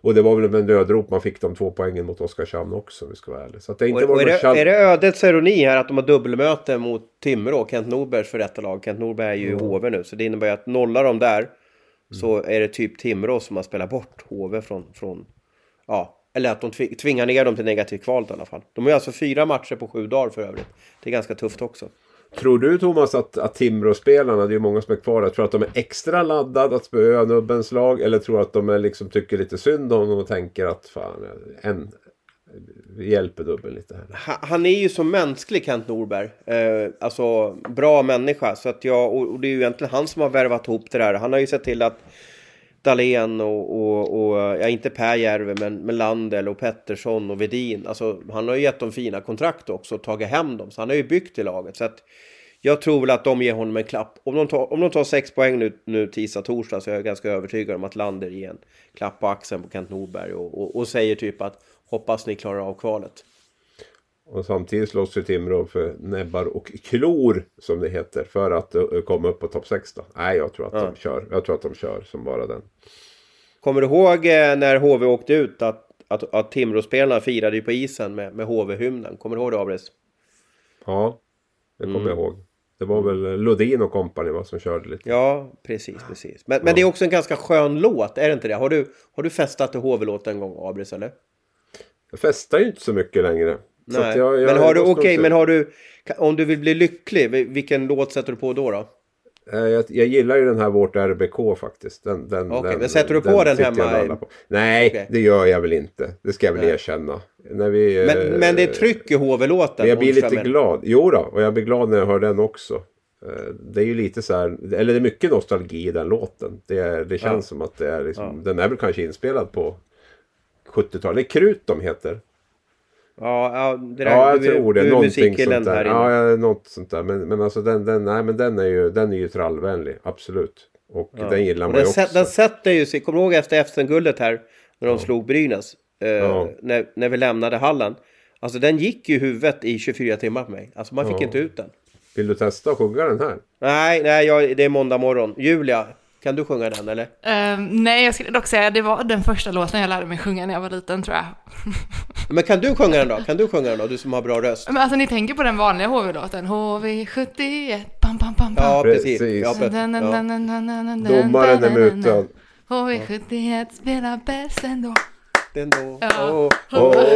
Och det var väl med nödrop man fick de två poängen mot Oskarshamn också om vi ska vara ärliga. Så det inte och, och är, det, är det ödets ironi här att de har dubbelmöte mot Timrå, Kent Norbergs för detta lag. Kent Norberg är ju mm. HV nu, så det innebär att nollar de där mm. så är det typ Timrå som har spelat bort HV från, från ja, eller att de tvingar ner dem till negativt kval i alla fall. De har ju alltså fyra matcher på sju dagar för övrigt. Det är ganska tufft också. Tror du Thomas att, att Timrå-spelarna, det är ju många som är kvar där, tror att de är extra laddade att spöa Nubbens lag? Eller tror att de är liksom, tycker lite synd om dem och tänker att fan, en, vi hjälper Dubben lite här. Han är ju så mänsklig Kent Norberg. Eh, alltså bra människa. Så att jag, och det är ju egentligen han som har värvat ihop det där. Han har ju sett till att Dahlén och, och, och, ja inte Per Järve men, men Landel och Pettersson och Vedin. Alltså han har ju gett dem fina kontrakt också och tagit hem dem. Så han har ju byggt i laget. Så att jag tror väl att de ger honom en klapp. Om de tar, om de tar sex poäng nu, nu tisdag, torsdag så är jag ganska övertygad om att Lander ger en klapp på axeln på Kent Norberg och, och, och säger typ att hoppas ni klarar av kvalet. Och samtidigt slåss ju Timrå för näbbar och klor som det heter för att uh, komma upp på topp 6 då. Nej, jag tror att ja. de kör. Jag tror att de kör som bara den. Kommer du ihåg eh, när HV åkte ut att, att, att Timrå-spelarna firade ju på isen med, med HV-hymnen? Kommer du ihåg det Abris? Ja, det kommer mm. jag ihåg. Det var väl Lodin och kompani va, som körde lite. Ja, precis, precis. Men, ja. men det är också en ganska skön låt, är det inte det? Har du, har du festat till HV-låt en gång, Abris, eller? Jag festar ju inte så mycket längre. Nej. Jag, jag men har du, okej, okay, men har du, om du vill bli lycklig, vilken låt sätter du på då? då? Eh, jag, jag, gillar ju den här Vårt RBK faktiskt. Den, den, okay, den, men sätter du på den, den hemma? På. Nej, okay. det gör jag väl inte. Det ska jag väl Nej. erkänna. När vi, men, äh, men det är tryck i HV-låten. Jag blir lite glad. Jo då, och jag blir glad när jag hör den också. Eh, det är ju lite så här, eller det är mycket nostalgi i den låten. Det, det känns ja. som att det är liksom, ja. den är väl kanske inspelad på 70-talet. Det är Krut de heter. Ja, ja, det där, ja jag du, tror det. Du Någonting sånt där. Ja, något sånt där. Men, men alltså den, den, nej, men den är ju, den är ju trallvänlig. Absolut. Och ja. den gillar man den ju också. Den sätter ju sig. Kommer du ihåg efter FN-guldet här? När de ja. slog Brynäs. Eh, ja. när, när vi lämnade hallen. Alltså den gick ju huvudet i 24 timmar på mig. Alltså man fick inte ut den. Vill du testa att sjunga den här? Nej, nej jag, det är måndag morgon. Julia, kan du sjunga den eller? Uh, nej, jag skulle dock säga att det var den första låten jag lärde mig sjunga när jag var liten tror jag. Men kan du sjunga den då? Kan du sjunga den då? Du som har bra röst. Men alltså ni tänker på den vanliga HV-låten? HV71, pam pam pam pam. Ja, precis. Ja, Domaren är mutad. HV71 spelar bäst ändå. Ändå. Ja. HV.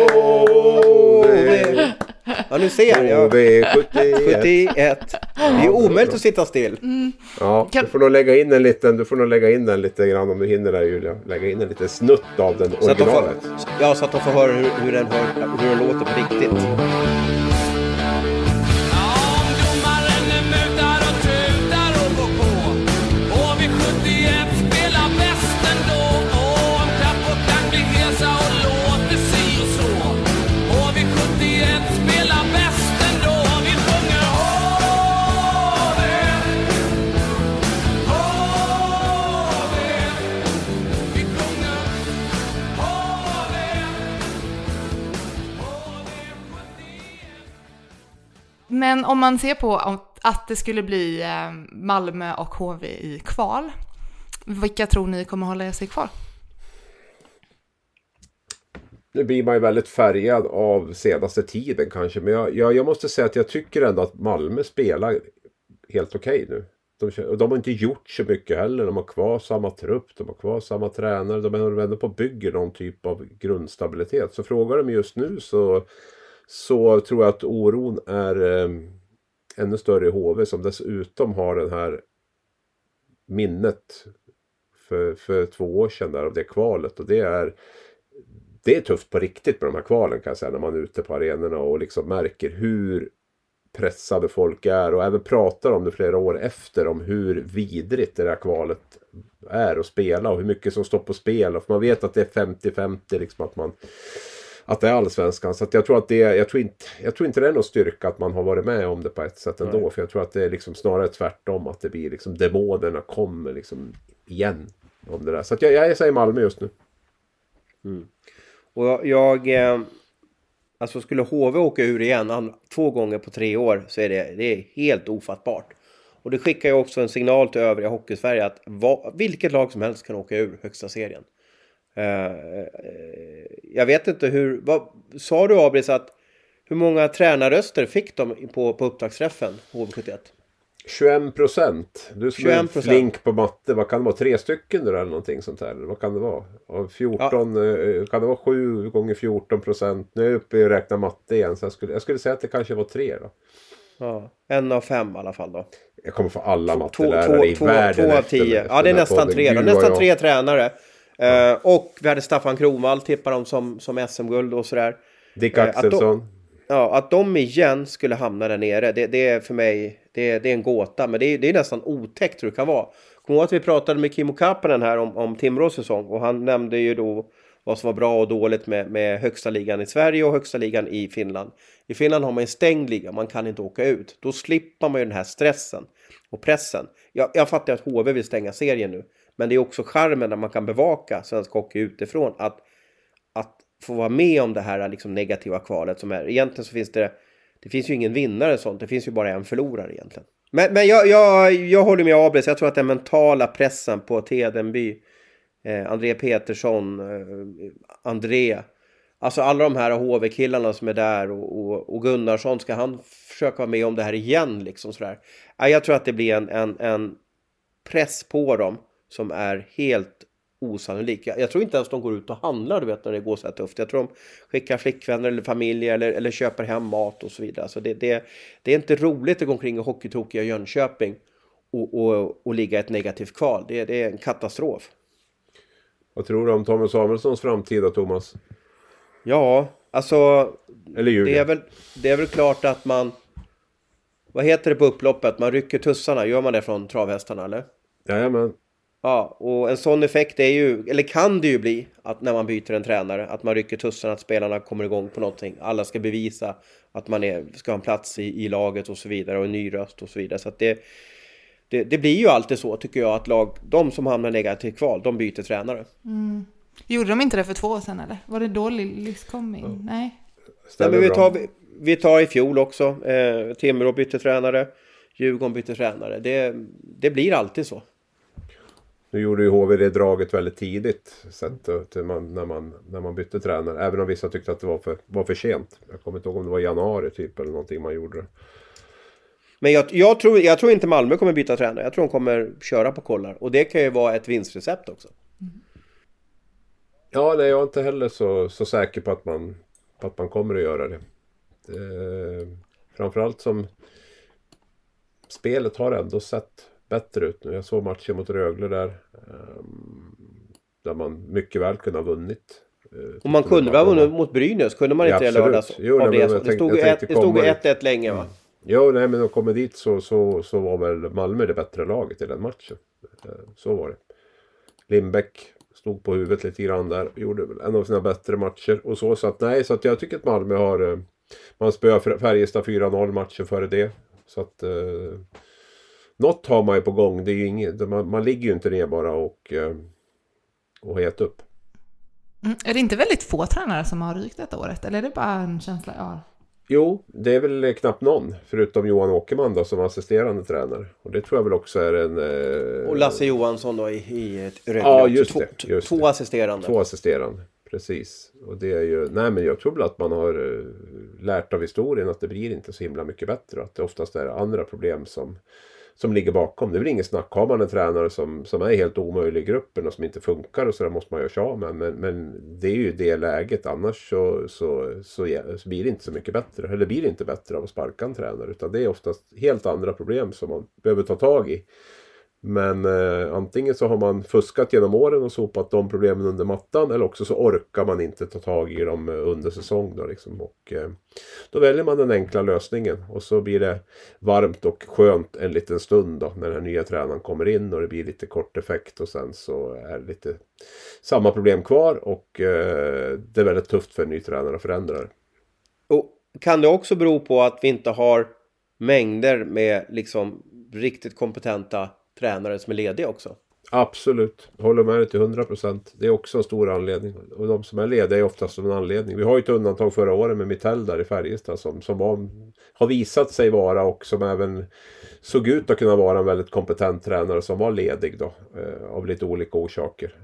Ja, nu ser jag. HV71. 71. Det är omöjligt att sitta still. Ja, Kan- du får nog lägga in en liten, du får nog lägga in den lite grann om du hinner där Julia. Lägga in en liten snutt av den Så att, de får, originalet. ja, så att de får höra hur, hur, den, hör, hur den låter på riktigt. Men om man ser på att- det skulle bli eh, Malmö och HV i kval, vilka tror ni kommer hålla sig kvar? Nu blir man ju väldigt färgad av senaste tiden kanske. Men jag, jag, jag måste säga att jag tycker ändå att Malmö spelar helt okej nu. De, och de har inte gjort så mycket heller. De har kvar samma trupp, de har kvar samma tränare. De är ändå på bygger någon typ av grundstabilitet. Så frågar de just nu så, så tror jag att oron är eh, ännu större i HV som dessutom har den här minnet för, för två år sedan där av det kvalet. Och det är det är tufft på riktigt med de här kvalen kan jag säga när man är ute på arenorna och liksom märker hur pressade folk är och även pratar om det flera år efter om hur vidrigt det där kvalet är att spela och hur mycket som står på spel. Och man vet att det är 50-50 liksom att man att det är allsvenskan. Så jag tror att det jag tror inte, jag tror inte det är någon styrka att man har varit med om det på ett sätt ändå. För jag tror att det är liksom snarare tvärtom att det blir liksom demonerna kommer liksom igen. Om det där. Så jag, jag säger Malmö just nu. Och jag, eh, alltså skulle HV åka ur igen två gånger på tre år så är det, det är helt ofattbart. Och det skickar ju också en signal till övriga hockeysverige att va, vilket lag som helst kan åka ur högsta serien. Eh, eh, jag vet inte hur, vad, sa du Abris att hur många tränarröster fick de på, på upptaktsträffen HV71? 21 procent. Du som är 21%. flink på matte. Vad kan det vara? Tre stycken eller någonting sånt här? Vad kan det vara? Av 14, eh, kan det vara 7 gånger 14 procent? Nu är jag uppe i att räkna matte igen. Så jag skulle, jag skulle säga att det kanske var tre då. Ja, en av fem i alla fall då. Jag kommer få alla Två, mattelärare i två, världen två av tio. Ja, det är nästan podden. tre. Då. Nästan tre tränare. Eh, och vi hade Staffan Kronwall, tippar dem som, som SM-guld och sådär. Dick Eh, att de- Axelsson. Ja, att de igen skulle hamna där nere, det, det är för mig det det är en gåta. Men det är, det är nästan otäckt hur det kan vara. Kommer ihåg att vi pratade med Kimmo Kapanen här om, om Timrås säsong och han nämnde ju då vad som var bra och dåligt med, med högsta ligan i Sverige och högsta ligan i Finland. I Finland har man en stängd liga, man kan inte åka ut. Då slipper man ju den här stressen och pressen. Jag, jag fattar att HV vill stänga serien nu, men det är också charmen när man kan bevaka svensk hockey utifrån att att få vara med om det här liksom negativa kvalet som är. Egentligen så finns det, det finns ju ingen vinnare sånt, det finns ju bara en förlorare egentligen. Men, men jag, jag, jag håller med Abris, jag tror att den mentala pressen på Tedenby, eh, André Petersson, eh, André, alltså alla de här HV-killarna som är där och, och, och Gunnarsson, ska han försöka vara med om det här igen liksom sådär? Jag tror att det blir en, en, en press på dem som är helt osannolik. Jag, jag tror inte ens de går ut och handlar du vet när det går så här tufft. Jag tror de skickar flickvänner eller familj eller, eller köper hem mat och så vidare. Så det, det, det är inte roligt att gå omkring i hockeytokiga Jönköping och, och, och ligga i ett negativt kval. Det, det är en katastrof. Vad tror du om Tommy Samuelssons framtid då Thomas? Ja, alltså Eller det Julia? är, väl, det är väl klart att man... Vad heter det på upploppet? Man rycker tussarna. Gör man det från travhästarna eller? Jajamän. Ja, och en sån effekt är ju, eller kan det ju bli, att när man byter en tränare, att man rycker tussarna, att spelarna kommer igång på någonting. Alla ska bevisa att man är, ska ha en plats i, i laget och så vidare och en ny röst och så vidare. Så att det, det, det blir ju alltid så tycker jag att lag, de som hamnar negativt kval, de byter tränare. Gjorde de inte det för två år sedan eller? Var det då Lillis kom in? Nej. Nej, Stämmer men vi, tar, vi, vi tar i fjol också, eh, Timrå bytte tränare, Djurgården bytte tränare. Det, det blir alltid så. Nu gjorde ju HV det draget väldigt tidigt. Sett till- till man, när, man, när man bytte tränare. Även om vissa tyckte att det var för, var för sent. Jag kommer inte ihåg om det var i januari typ eller någonting man gjorde det. Men jag, jag, tror, jag tror inte Malmö kommer byta tränare. Jag tror de kommer köra på kollar. Och det kan ju vara ett vinstrecept också. Ja, nej, jag är inte heller så, så säker på att, man, på att man kommer att göra det. det framförallt som, spelet har ändå sett bättre ut nu. Jag såg matchen mot Rögle där. ehm, där man mycket väl kunde ha vunnit. Eh, Och man kunde väl ha vunnit mot Brynäs? Kunde man Ja, inte det absolut. lördags? Jo, nej, det? tänkte- det stod ju tänkte ett- det stod ju komma- 1-1 länge va? Jo, nej, men de kommer dit så, så, så var väl Malmö det bättre laget i den matchen. Eh, Så var det. Lindbäck stod på huvudet lite grann där. Gjorde väl en av sina bättre matcher. Och så, så att nej, så att jag tycker att Malmö har... eh, Man spöade Färjestad 4-0 matchen före det. Så att... Något har man ju på gång. Det är ju inget, man, man ligger ju inte ner bara och, eh, och har gett upp. Mm. Är det inte väldigt få tränare som har rykt detta året? Eller är det bara en känsla jag har? Jo, det är väl knappt någon. Förutom Johan Åkerman då som assisterande tränare. Och det tror jag väl också är en... Eh, Och Lasse Johansson då i, i ett Rögle Ja, just två, det, just två det. assisterande. Två assisterande, precis. Och det är ju, nej men jag tror väl att man har eh, lärt av historien att det blir inte så himla mycket bättre. Att det oftast är andra problem som, som ligger bakom. Det är väl ingen snack. Har man en tränare som, som är helt omöjlig i gruppen och som inte funkar och så där måste man göra sig av med. Men, men det är ju det läget. Annars så, så, så, så blir det inte så mycket bättre. Eller blir det inte bättre av att sparka en tränare. Utan det är oftast helt andra problem som man behöver ta tag i. Men eh, antingen så har man fuskat genom åren och sopat de problemen under mattan eller också så orkar man inte ta tag i dem eh, under säsong. Då, liksom. och, eh, då väljer man den enkla lösningen och så blir det varmt och skönt en liten stund då när den här nya tränaren kommer in och det blir lite kort effekt och sen så är det lite samma problem kvar och eh, det är väldigt tufft för en ny tränare att förändra det. Och kan det också bero på att vi inte har mängder med liksom riktigt kompetenta tränare som är lediga också? Absolut, håller med dig till 100 procent. Det är också en stor anledning. Och de som är lediga är oftast en anledning. Vi har ju ett undantag förra året med Mitell där i Färjestad som, som var, har visat sig vara och som även såg ut att kunna vara en väldigt kompetent tränare som var ledig då. Eh, av lite olika orsaker.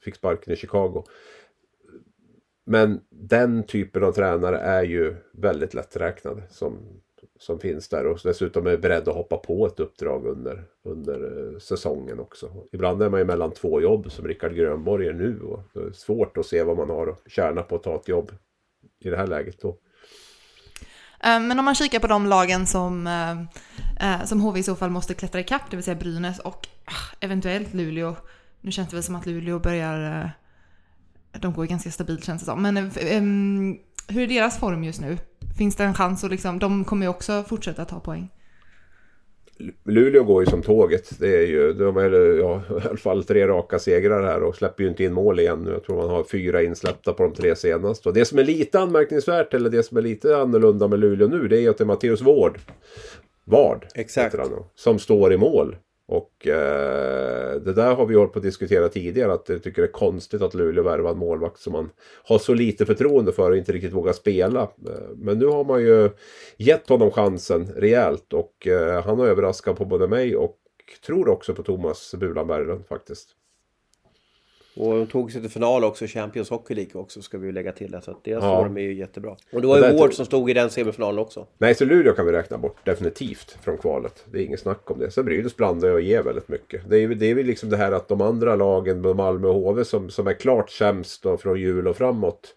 Fick sparken i Chicago. Men den typen av tränare är ju väldigt lätträknade som, som finns där och dessutom är beredd att hoppa på ett uppdrag under, under eh, säsongen också. Ibland är man ju mellan två jobb som Rickard Grönborg är nu och det är svårt att se vad man har att tjäna på att ta ett jobb i det här läget då. Eh, men om man kikar på de lagen som, eh, som HV i så fall måste klättra ikapp, det vill säga Brynäs och ah, eventuellt Luleå. Nu känns det väl som att Luleå börjar... De går ju ganska stabilt känns det som. Men ehm, hur är deras form just nu? Finns det en chans att liksom, de kommer ju också fortsätta ta poäng. Luleå går ju som tåget. Det är ju, de har ja, i alla fall tre raka segrar här och släpper ju inte in mål igen nu. Jag tror man har fyra insläppta på de tre senaste. Och det som är lite anmärkningsvärt, eller det som är lite annorlunda med Luleå nu, det är ju att det är Matteus Ward. Vard, Exakt. han som står i mål. Och eh, det där har vi hållit på att diskutera tidigare. Att jag tycker det är konstigt att Luleå värvar en målvakt som man har så lite förtroende för och inte riktigt vågar spela. Eh, men nu har man ju gett honom chansen rejält. Och eh, han har överraskat på både mig och tror också på Thomas Bulan Berglund faktiskt. Och de tog sig till final också Champions Hockey League också ska vi ju lägga till. Så att deras Ja. form är ju jättebra. Och det var ju Ward som stod i den semifinalen också. Nej, så Luleå kan vi räkna bort definitivt från kvalet. Det är inget snack om det. Sen Brynäs blandar och ger väldigt mycket. Det är ju det är väl liksom det här att de andra lagen, Malmö och HV, som, som är klart sämst då från jul och framåt.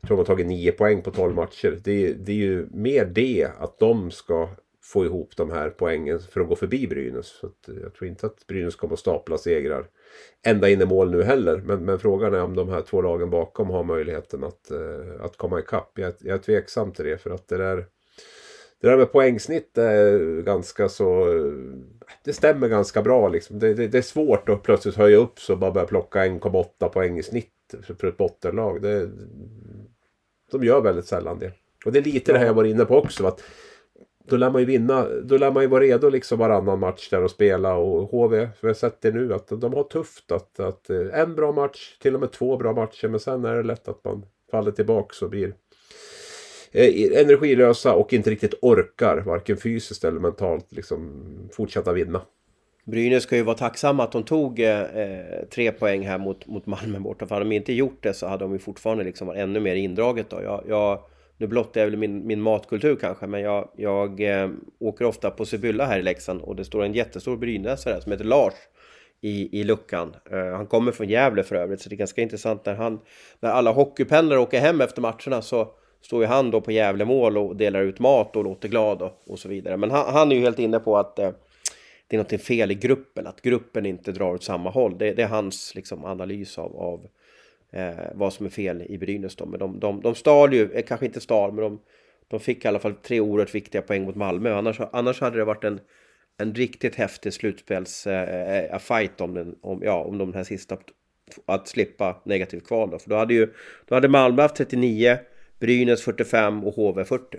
Jag tror de har tagit nio poäng på 12 matcher. Det, är- det är ju mer det att de ska få ihop de här poängen för att gå förbi Brynäs. Så jag tror inte att Brynäs kommer att stapla segrar ända in i mål nu heller. Men, men frågan är om de här två lagen bakom har möjligheten att, eh, att komma ikapp. Jag, jag är tveksam till det för att det där det där med poängsnitt är ganska så... Det stämmer ganska bra liksom. Det, det, det är svårt att plötsligt höja upp så och bara börja plocka 1,8 poäng i snitt för, för ett bottenlag. Det, de gör väldigt sällan det. Och det är lite det här jag var inne på också. Att då lär man ju vinna. Då lär man ju vara redo liksom varannan match där och spela. Och HV, för jag har sett det nu, att de har tufft. Att, att eh, en bra match, till och med två bra matcher. Men sen är det lätt att man faller tillbaka och blir eh, energilösa och inte riktigt orkar, varken fysiskt eller mentalt, liksom fortsätta vinna. Brynäs ska ju vara tacksamma att de tog eh, eh, tre poäng här mot, mot Malmö borta. För hade de inte gjort det så hade de ju fortfarande liksom varit ännu mer indraget då. Jag, jag, nu blottar jag väl min, min matkultur kanske, men jag, jag eh, åker ofta på Sibylla här i Leksand och det står en jättestor brynäsare som heter Lars i, i luckan. Eh, han kommer från Gävle för övrigt, så det är ganska intressant när han, när alla hockeypendlare åker hem efter matcherna så står ju han då på Gävlemål och delar ut mat och låter glad och, och så vidare. Men han, han är ju helt inne på att eh, det är något fel i gruppen, att gruppen inte drar åt samma håll. Det, det är hans liksom, analys av, av eh, vad som är fel i Brynäs. Då. Men de, de, de stal ju, eh, kanske inte stal, men de, de fick i alla fall tre oerhört viktiga poäng mot Malmö. Annars, annars hade det varit en, en riktigt häftig slutspels eh, eh, fight om, den, om, ja, om de här sista att slippa negativt kval då. För då hade ju då hade Malmö haft 39, Brynäs 45 och HV 40.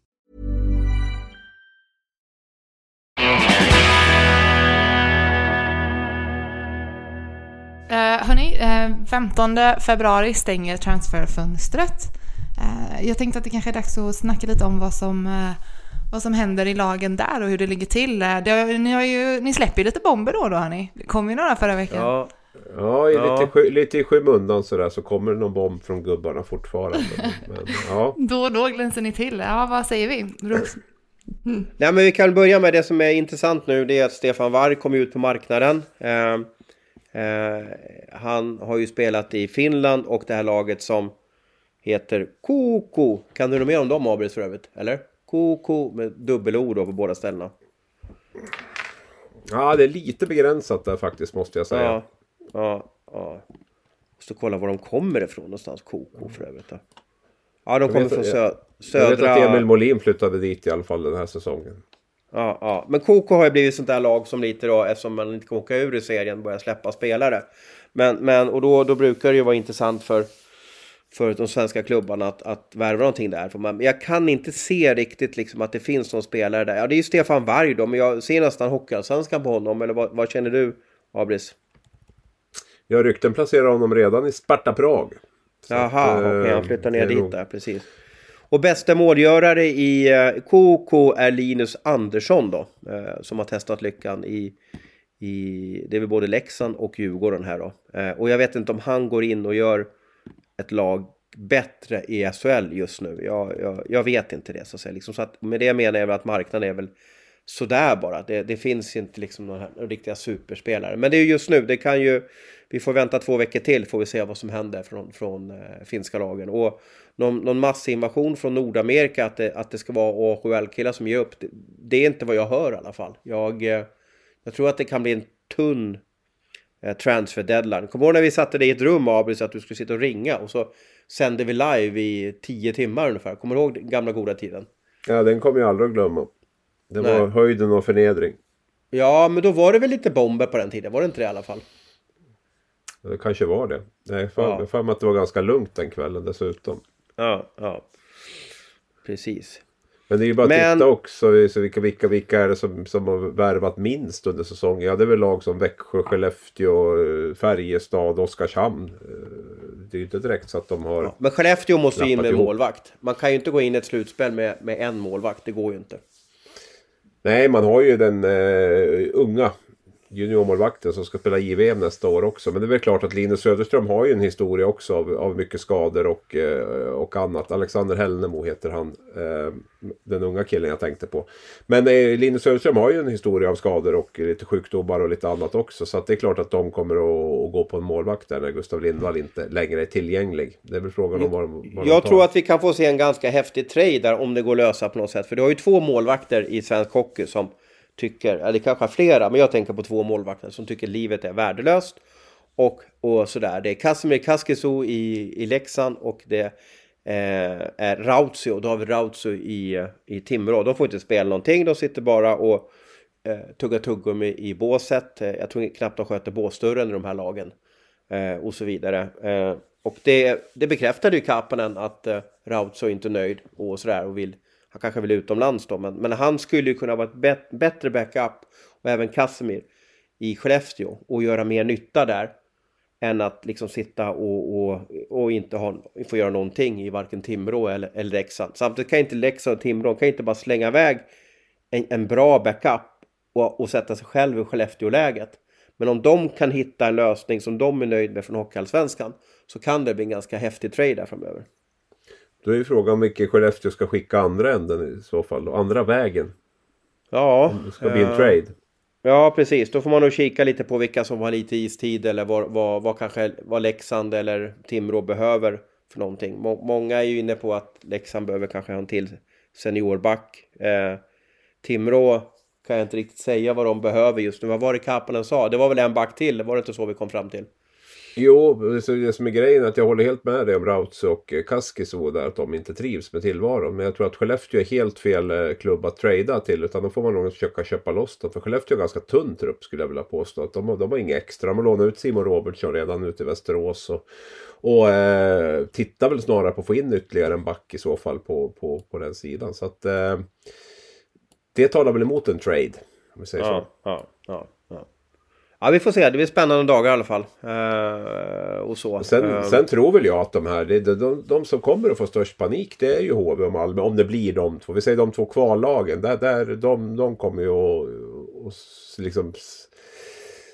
Uh, hörni, eh, 15 februari stänger transferfönstret. Eh, jag tänkte att det kanske är dags att snacka lite om vad som, eh, vad som händer i lagen där och hur det ligger till. Eh, det, ni, har ju, ni släpper ju lite bomber då då hörni. Det kom ju några förra veckan. Ja, Ja, i Ja. Lite, sky- lite i skymundan sådär så kommer det någon bomb från gubbarna fortfarande. Men, ja. Då och då glänser ni till. Ja, vad säger vi? Nej, men vi kan börja med det som är intressant nu. Det är att Stefan Warg kom ut på marknaden. Eh, eh, han har ju spelat i Finland och det här laget som heter Koko. Kan du något mer om dem, Abris, för övrigt? Eller? Koko med dubbel-O då på båda ställena. ja, det är lite begränsat där faktiskt måste jag säga. Ja, ja, ja. Måste kolla var de kommer ifrån någonstans, Koko för övrigt. Då. Ja, de kommer vet- från sö Jag vet södra... att Emil Molin flyttade dit i alla fall den här säsongen. Ja, ja. Men Koko har ju blivit sånt där lag som lite då, eftersom man inte kan åka ur i serien, börjar släppa spelare. Men, men och då, då brukar det ju vara intressant för, för de svenska klubbarna att, att värva någonting där. För man, jag kan inte se riktigt liksom att det finns någon spelare där. Ja, det är ju Stefan Warg då, men jag ser nästan Hockeyallsvenskan på honom. Eller vad, vad känner du, Abris? Ja, rykten placerar honom redan i Sparta Prag. Jaha, eh, okej, han flyttar ner är dit där, precis. Och bästa målgörare i eh, KK är Linus Andersson då, eh, som har testat lyckan i, i, det är väl både Leksand och Djurgården här då. Eh, och jag vet inte om han går in och gör ett lag bättre i SHL just nu. Jag, jag, jag vet inte det så att säga. Liksom, så att, med det menar jag väl att marknaden är väl sådär bara. Det, det finns inte liksom några några riktiga superspelare. Men det är just nu, det kan ju... Vi får vänta två veckor till får vi se vad som händer från, från eh, finska lagen. Och någon, någon massinvasion från Nordamerika, att det, att det ska vara AHL-killar som ger upp, det, det är inte vad jag hör i alla fall. Jag, eh, jag tror att det kan bli en tunn eh, transfer deadline. Kommer du ihåg när vi satte dig i ett rum, Abris, att du skulle sitta och ringa och så sände vi live i tio timmar ungefär. Kommer du ihåg den gamla goda tiden? Ja, den kommer jag aldrig att glömma. Det var Nej. höjden av förnedring. Ja, men då var det väl lite bomber på den tiden, var det inte det i alla fall? Det kanske var det. Nej, för, Ja. för mig att det var ganska lugnt den kvällen dessutom. Ja, ja. Precis. Men det är ju bara att Men- titta också så vilka, vilka, vilka är det som, som har värvat minst under säsongen. Ja det är väl lag som Växjö, Skellefteå, Färjestad, Oskarshamn. Eh, Det är ju inte direkt så att de har... Ja, men Skellefteå måste ju in med ihop. målvakt. Man kan ju inte gå in i ett slutspel med, med en målvakt, det går ju inte. Nej man har ju den eh, unga juniormålvakten som ska spela JVM nästa år också. Men det är väl klart att Linus Söderström har ju en historia också av, av mycket skador och, eh, och annat. Alexander Hellnemo heter han. Eh, den unga killen jag tänkte på. Men eh, Linus Söderström har ju en historia av skador och lite sjukdomar och lite annat också. Så det är klart att de kommer att, att gå på en målvakt där när Gustav Lindvall inte längre är tillgänglig. Det är väl frågan om vad, de- vad de Jag tror att vi kan få se en ganska häftig trade där om det går att lösa på något sätt. För du har ju två målvakter i svensk hockey som tycker, eller kanske flera, men jag tänker på två målvakter som tycker livet är värdelöst. Och, och sådär. Det är Kasimir Kaskiso i, i Leksand och det eh, är Rautio. Då har vi Rautio i, i Timrå. De får inte spela någonting. De sitter bara och eh, tuggar tuggummi i båset. Eh, jag tror knappt de sköter båsdörren i de här lagen. Eh, och så vidare. Eh, och det, det bekräftade ju Kapanen att eh, Rautio inte är nöjd och sådär och vill han kanske vill utomlands då, men, men han skulle ju kunna vara ett bet, bättre backup och även Casemir i Skellefteå och göra mer nytta där än att liksom sitta och, och, och inte ha, få göra någonting i varken Timrå eller, eller Leksand. Samtidigt kan inte Leksand och Timrå kan inte bara slänga iväg en, en bra backup och, och sätta sig själv i Skellefteå-läget. Men om de kan hitta en lösning som de är nöjd med från Hockeyallsvenskan så kan det bli en ganska häftig trade där framöver. Då är ju frågan om vilken Skellefteå ska skicka andra änden i så fall. Och andra vägen. Ja, Om det ska bli en eh, trade. Ja, precis. Då får man nog kika lite på vilka som har lite istid eller vad, vad, vad kanske vad Leksand eller Timrå behöver för någonting. Må, många är ju inne på att Leksand behöver kanske ha en till seniorback. Eh, Timrå kan jag inte riktigt säga vad de behöver just nu. Vad var det Kapanen sa? Det var väl en back till? Var det inte så vi kom fram till? Jo, det så det som är grejen är att jag håller helt med dig om Rauts och eh, Kaskiso där att de inte trivs med tillvaron. Men jag tror att Skellefteå är helt fel eh, klubb att trada till. Utan då får man nog försöka köpa loss dem. För Skellefteå är ganska tunn trupp skulle jag vilja påstå. Att de, har- de har inga extra. De har lånat ut Simon Robertsson redan ute i Västerås. Och, och eh, tittar väl snarare på att få in ytterligare en back i så fall på, på, på den sidan. Så att eh, det talar väl emot en trade. Om vi säger så. Ja, ja, ja, ja. Ja, vi får se. Det blir spännande dagar i alla fall. Eh, och så. Sen, Eh, sen tror väl jag att de här, de, de, de som kommer att få störst panik det är ju HV och Malmö. Om det blir de två. Vi säger de två kvallagen. Där, där, de, de kommer ju att, liksom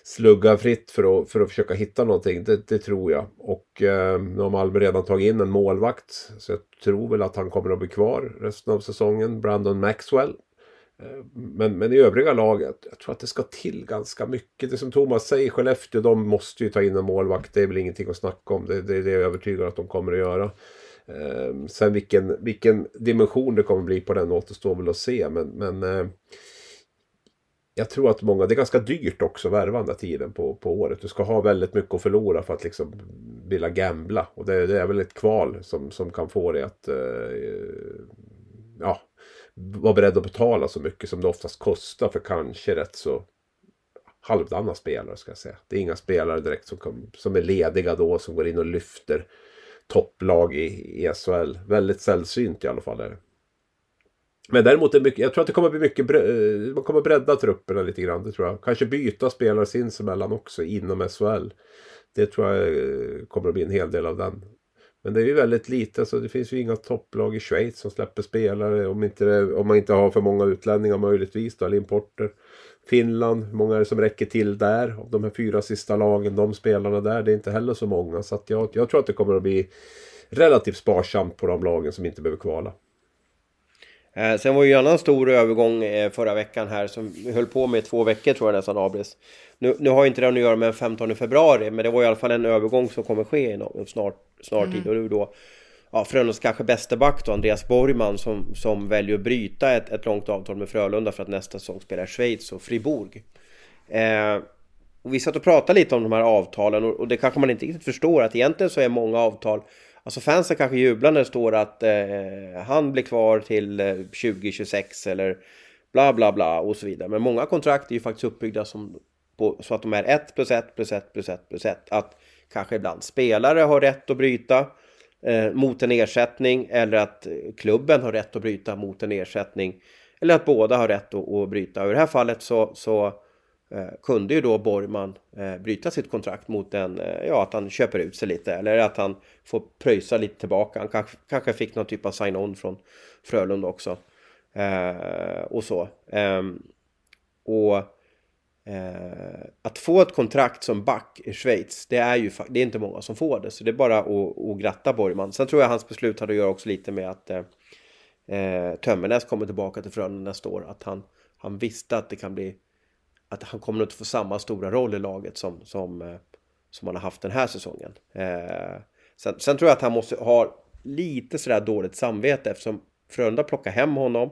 slugga fritt för att, för att försöka hitta någonting. Det, det tror jag. Och eh, nu har Malmö redan tagit in en målvakt. Så jag tror väl att han kommer att bli kvar resten av säsongen. Brandon Maxwell. Eh, men, men i övriga laget, jag tror att det ska till ganska mycket. Det som Thomas säger, Skellefteå, de måste ju ta in en målvakt. Det är väl ingenting att snacka om. Det, det, det är jag övertygad att de kommer att göra. Eh, sen vilken, vilken dimension det kommer bli på den återstår väl att se. Men, men eh, jag tror att många, det är ganska dyrt också att värva den där tiden på, på året. Du ska ha väldigt mycket att förlora för att liksom vilja gambla. Och det, det är väl ett kval som, som kan få dig att eh, ja, vara beredd att betala så mycket som det oftast kostar för kanske rätt så halvdana spelare ska jag säga. Det är inga spelare direkt som, kom, som är lediga då som går in och lyfter topplag i, i SHL. Väldigt sällsynt i alla fall. Är det. Men däremot är mycket, jag tror att det kommer bli mycket, eh, man kommer bredda trupperna lite grann. Det tror jag. Kanske byta spelare sinsemellan också inom SHL. Det tror jag eh, kommer att bli en hel del av den. Men det är ju väldigt lite, så det finns ju inga topplag i Schweiz som släpper spelare om, inte det, om man inte har för många utlänningar möjligtvis då, eller importer. Finland, hur många är det som räcker till där? Av de här fyra sista lagen, de spelarna där, det är inte heller så många. Så att jag, jag tror att det kommer att bli relativt sparsamt på de lagen som inte behöver kvala. Eh, sen var ju en annan stor övergång eh, förra veckan här som vi höll på med två veckor tror jag nästan avbröts. Nu, nu har inte det att göra med den 15 februari men det var i alla fall en övergång som kommer ske i nå- snart, snart tid. Och det är då ja, Frölundas kanske bästa back då, Andreas Borgman som, som väljer att bryta ett, ett långt avtal med Frölunda för att nästa säsong spela i Schweiz och Fribourg. Eh, och vi satt och pratade lite om de här avtalen och, och det kanske man inte riktigt förstår att egentligen så är många avtal Alltså fansen kanske jublar när det står att eh, han blir kvar till eh, 2026 eller bla bla bla och så vidare. Men många kontrakt är ju faktiskt uppbyggda som, på, så att de är 1 plus 1 plus 1 plus 1 plus 1. Att kanske ibland spelare har rätt att bryta eh, mot en ersättning eller att klubben har rätt att bryta mot en ersättning. Eller att båda har rätt att, att bryta. Och I det här fallet så, så eh, Eh, kunde ju då Borgman eh, bryta sitt kontrakt mot en, eh, ja att han köper ut sig lite eller att han får pröjsa lite tillbaka. Han kanske, kanske fick någon typ av sign-on från Frölunda också. Eh, och så. Eh, och eh, att få ett kontrakt som back i Schweiz, det är ju det är inte många som får det. Så det är bara att, att gratta Borgman. Sen tror jag hans beslut hade att göra också lite med att eh, Tömmernes kommer tillbaka till Frölunda nästa år. Att han, han visste att det kan bli att han kommer inte få samma stora roll i laget som, som, eh, som han har haft den här säsongen. Eh, sen, sen tror jag att han måste ha lite sådär dåligt samvete eftersom Frölunda plockade hem honom.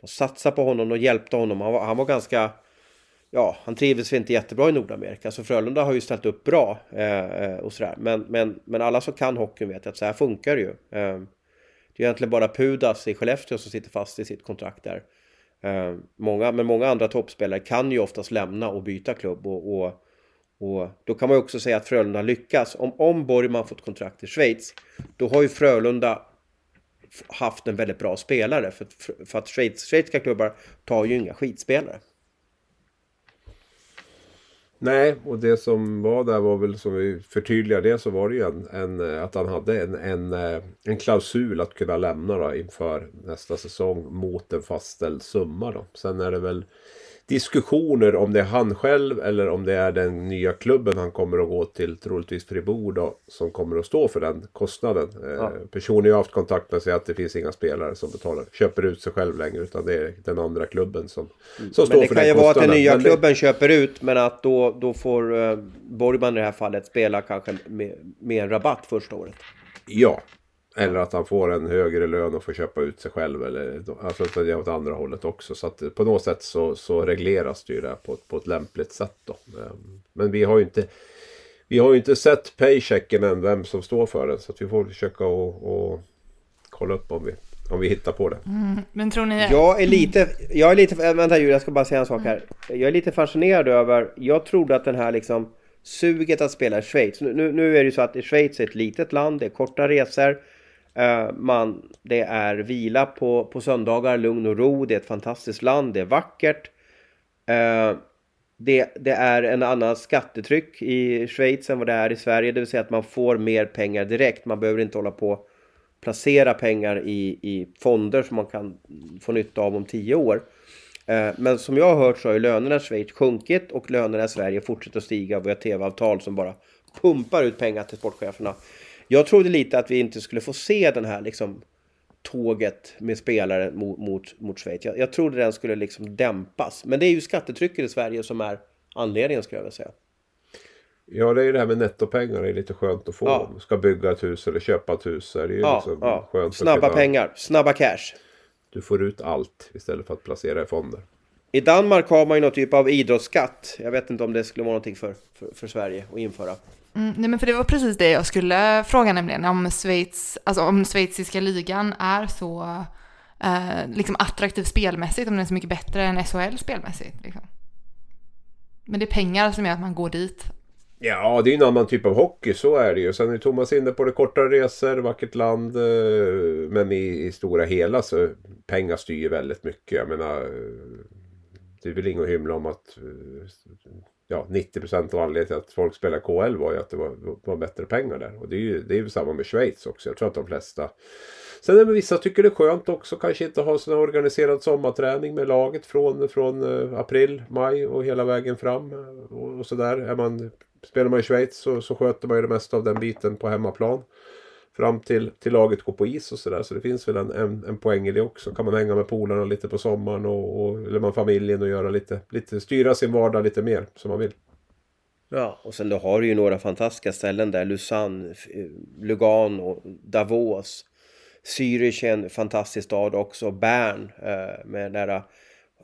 De satsade på honom och hjälpte honom. Han var, han var ganska... Ja, han trivdes inte jättebra i Nordamerika. Så Frölunda har ju ställt upp bra eh, eh och sådär. Men, men, men alla som kan hockeyn vet att så här funkar det ju. Eh, det är egentligen bara Pudas i Skellefteå som sitter fast i sitt kontrakt där. Eh, många, men många andra toppspelare kan ju oftast lämna och byta klubb och, och, och då kan man ju också säga att Frölunda lyckas. Om, om Borgman fått kontrakt i Schweiz, då har ju Frölunda haft en väldigt bra spelare. För, att- för att Schweiz, schweiziska klubbar tar ju inga skitspelare. Nej, och det som var där var väl som vi förtydligade det så var det ju en, en, eh, att han hade en, en, eh, en klausul att kunna lämna då inför nästa säsong mot en fastställd summa. Då. Sen är det väl diskussioner om det är han själv eller om det är den nya klubben han kommer att gå till, troligtvis Fribourg då, som kommer att stå för den kostnaden. Ja. Eh, personen jag har haft kontakt med säger att det finns inga spelare som betalar, köper ut sig själv längre utan det är den andra klubben som, som står Men det för kan den ju vara att den kostnaden. nya Men det- klubben köper ut men att då, då får uh, Borgman i det här fallet spela kanske med, med en rabatt första året. Ja. Eller att han får en högre lön och får köpa ut sig själv. Eller, alltså att det är åt andra hållet också. Så att på något sätt så, så regleras det ju där på, ett- på ett lämpligt sätt. Då. Ehm, Men vi har ju inte vi har ju inte sett paychecken än, vem som står för den. Så att vi får försöka och, och kolla upp om vi, om vi hittar på det. Men tror ni... Jag är lite, jag är lite, äh, vänta Julia, jag ska bara säga en sak här. Jag är lite fascinerad över, jag trodde att den här liksom suget att spela i Schweiz. Nu, nu, nu är det ju så att Schweiz är ett litet land, det är korta resor. Eh, man, det är vila på, på söndagar, lugn och ro, det är ett fantastiskt land, det är vackert. Eh, det, det är en annan skattetryck i Schweiz än vad det är i Sverige, det vill säga att man får mer pengar direkt. Man behöver inte hålla på och placera pengar i, i fonder som man kan få nytta av om tio år. Eh, men som jag har hört så har ju lönerna i Schweiz sjunkit och lönerna i Sverige fortsätter att stiga. Vi har tv-avtal som bara pumpar ut pengar till sportcheferna. Jag trodde lite att vi inte skulle få se den här liksom tåget med spelare mot, mot, mot Schweiz. Jag, jag trodde den skulle liksom dämpas. Men det är ju skattetrycket i Sverige som är anledningen skulle jag vilja säga. Ja, det är ju det här med nettopengar. Det är lite skönt att få. Ja. Om ska bygga ett hus eller köpa ett hus. Så är det ju Ja, liksom ja. skönt Snabba kunna- pengar, snabba cash. Du får ut allt istället för att placera i fonder. I Danmark har man ju någon typ av idrottsskatt. Jag vet inte om det skulle vara någonting för, för, för Sverige att införa. Mm, nej men för det var precis det jag skulle fråga nämligen, om Schweiz, alltså om schweiziska ligan är så eh, liksom attraktiv spelmässigt, om den är så mycket bättre än SHL spelmässigt. Liksom. Men det är pengar som gör att man går dit. Ja, det är en annan typ av hockey, så är det ju. Sen är Thomas inne på det korta resor, vackert land. eh, Men i, i stora hela så pengar styr ju väldigt mycket. Jag menar, eh, det är väl inget att hymla om att eh, ja, 90% av anledningen till att folk spelar KL var ju att det var, var bättre pengar där. Och det är ju det är ju samma med Schweiz också. Jag tror att de flesta Sen är det vissa tycker det är skönt också kanske inte ha sån här organiserad sommarträning med laget från, från eh, april, maj och hela vägen fram. Och, och sådär. Är man, spelar man i Schweiz så, så sköter man ju det mesta av den biten på hemmaplan. Fram till, till laget går på is och sådär. Så det finns väl en, en, en poäng i det också. Kan man hänga med polarna lite på sommaren och, och eller med familjen och göra lite, lite, styra sin vardag lite mer som man vill. Ja, och sen då har du ju några fantastiska ställen där. Lausanne, eh, Lugano, Davos. Zürich är en fantastisk stad också. Bern eh, med den där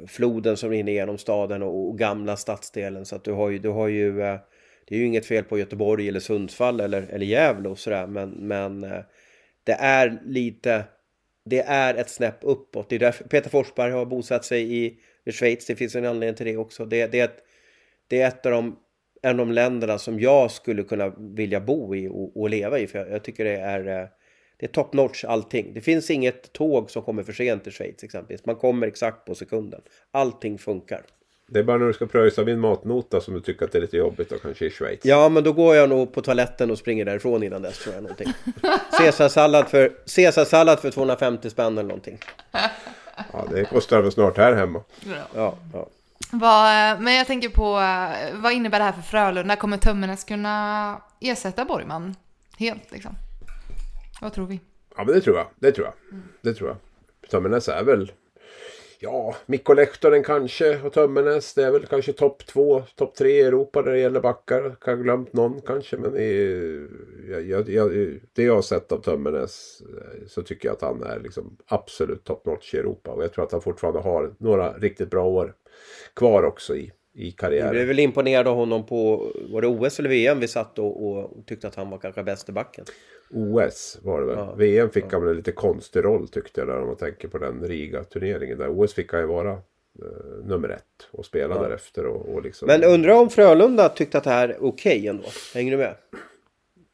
floden som rinner genom staden och, och gamla stadsdelen. Så att du har ju, du har ju eh, det är ju inget fel på Göteborg eller Sundsvall eller, eller Gävle och sådär. Men, men eh, det är lite, det är ett snäpp uppåt. Det är därför Peter Forsberg har bosatt sig i, i Schweiz. Det finns en anledning till det också. Det, det, är, ett, det är ett av de en av de länderna som jag skulle kunna vilja bo i och, och leva i. För jag, jag tycker det är, eh, det är top notch allting. Det finns inget tåg som kommer för sent till Schweiz exempelvis. Man kommer exakt på sekunden. Allting funkar. Det är bara när du ska pröjsa min matnota som du tycker att det är lite jobbigt och kanske i Schweiz. Ja, men då går jag nog på toaletten och springer därifrån innan dess tror jag någonting. Caesarsallad för, Caesarsallad för 250 spänn eller någonting. Ja, det kostar väl snart här hemma. Ja, ja. Vad, men jag tänker på, vad innebär det här för Frölunda? Kommer Tömmernes kunna ersätta Borgman helt liksom? Vad tror vi? Ja, men det tror jag. Det tror jag. Det tror jag. Tömmernes är väl... Ja, Mikko Lehtonen kanske och Tömmernes. Det är väl kanske topp två, topp tre i Europa när det gäller backar. Kan ha glömt någon kanske. Men i, jag, jag, det jag har sett av Tömmernes eh, så tycker jag att han är liksom absolut top notch i Europa. Och jag tror att han fortfarande har några riktigt bra år kvar också i, i karriären. blev väl imponerad av honom på, var det OS eller VM vi satt och, och tyckte att han var kanske bäst i backen. OS var det väl. Ja. VM fick han väl en lite konstig roll tyckte jag om man tänker på den Riga-turneringen. Där OS fick han ju vara eh, nummer ett och spela Ja. därefter. Och, och liksom, Men undrar om Frölunda tyckte att det här är okej ändå? Hänger du med?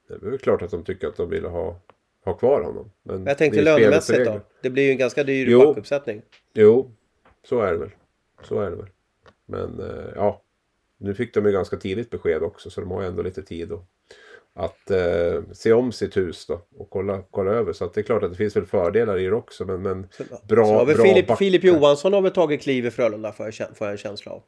Det är väl klart att de tycker att de ville ha, ha kvar honom. Men Jag tänkte lönemässigt då. Det blir ju en ganska dyr backuppsättning. Jo, så är det väl. Så är det väl. Men eh, ja, Nu fick de ju ganska tidigt besked också så de har ju ändå lite tid att, att eh, se om sitt hus då och kolla, kolla över. Så det är klart att det finns väl fördelar i det också. Men, men bra, Så har vi bra Filip, backar. Filip Johansson har väl tagit kliv i Frölunda får jag en känsla av.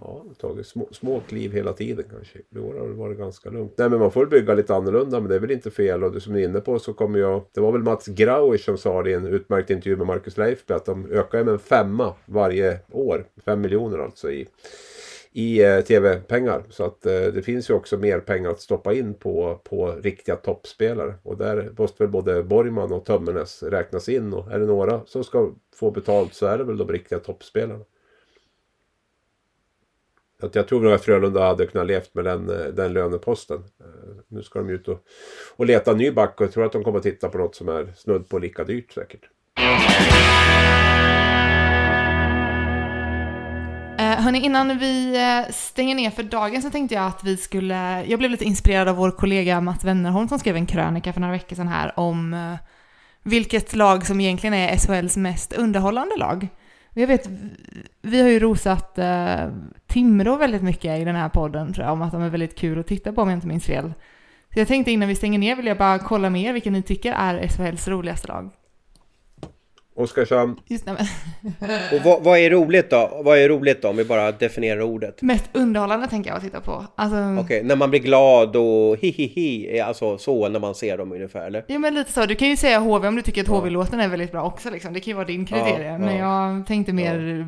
Ja, det har tagit små, små kliv hela tiden kanske. I år har det varit ganska lugnt. Nej men man får bygga lite annorlunda men det är väl inte fel. Och det som ni är inne på så kommer jag... Det var väl Mats Grauer som sa det i en utmärkt intervju med Marcus Leifby att de ökar ju med en femma varje år. Fem miljoner alltså i, i eh, tv-pengar. Så att eh, det finns ju också mer pengar att stoppa in på, på riktiga toppspelare. Och där måste väl både Borgman och Tömmernes räknas in. Och är det några som ska få betalt så är det väl de riktiga toppspelarna. Att jag tror nog att Frölunda hade kunnat levt med den, eh, den löneposten. Eh, nu ska de ut och, och leta ny back och jag tror att de kommer att titta på något som är snudd på lika dyrt säkert. Eh, hörni, innan vi eh, stänger ner för dagen så tänkte jag att vi skulle... Jag blev lite inspirerad av vår kollega Mats Wennerholm som skrev en krönika för några veckor sedan här om vilket lag som egentligen är SHLs mest underhållande lag. Jag vet, vi har ju rosat eh, Timrå väldigt mycket i den här podden tror jag, om att de är väldigt kul att titta på om jag inte minns fel. Så jag tänkte innan vi stänger ner vill jag bara kolla med er vilken ni tycker är SHLs roligaste lag. Oskarshamn, Just nej, men Och vad, vad är roligt då? Vad är roligt då om vi bara definierar ordet? mest underhållande tänker jag att titta på. Alltså, Okej, när man blir glad och hi hi hi, är alltså så när man ser dem ungefär eller? Jo men lite så, du kan ju säga HV om du tycker att HV-låten är väldigt bra också liksom. Det kan ju vara din kriterie. Ja, Men ja. jag tänkte mer,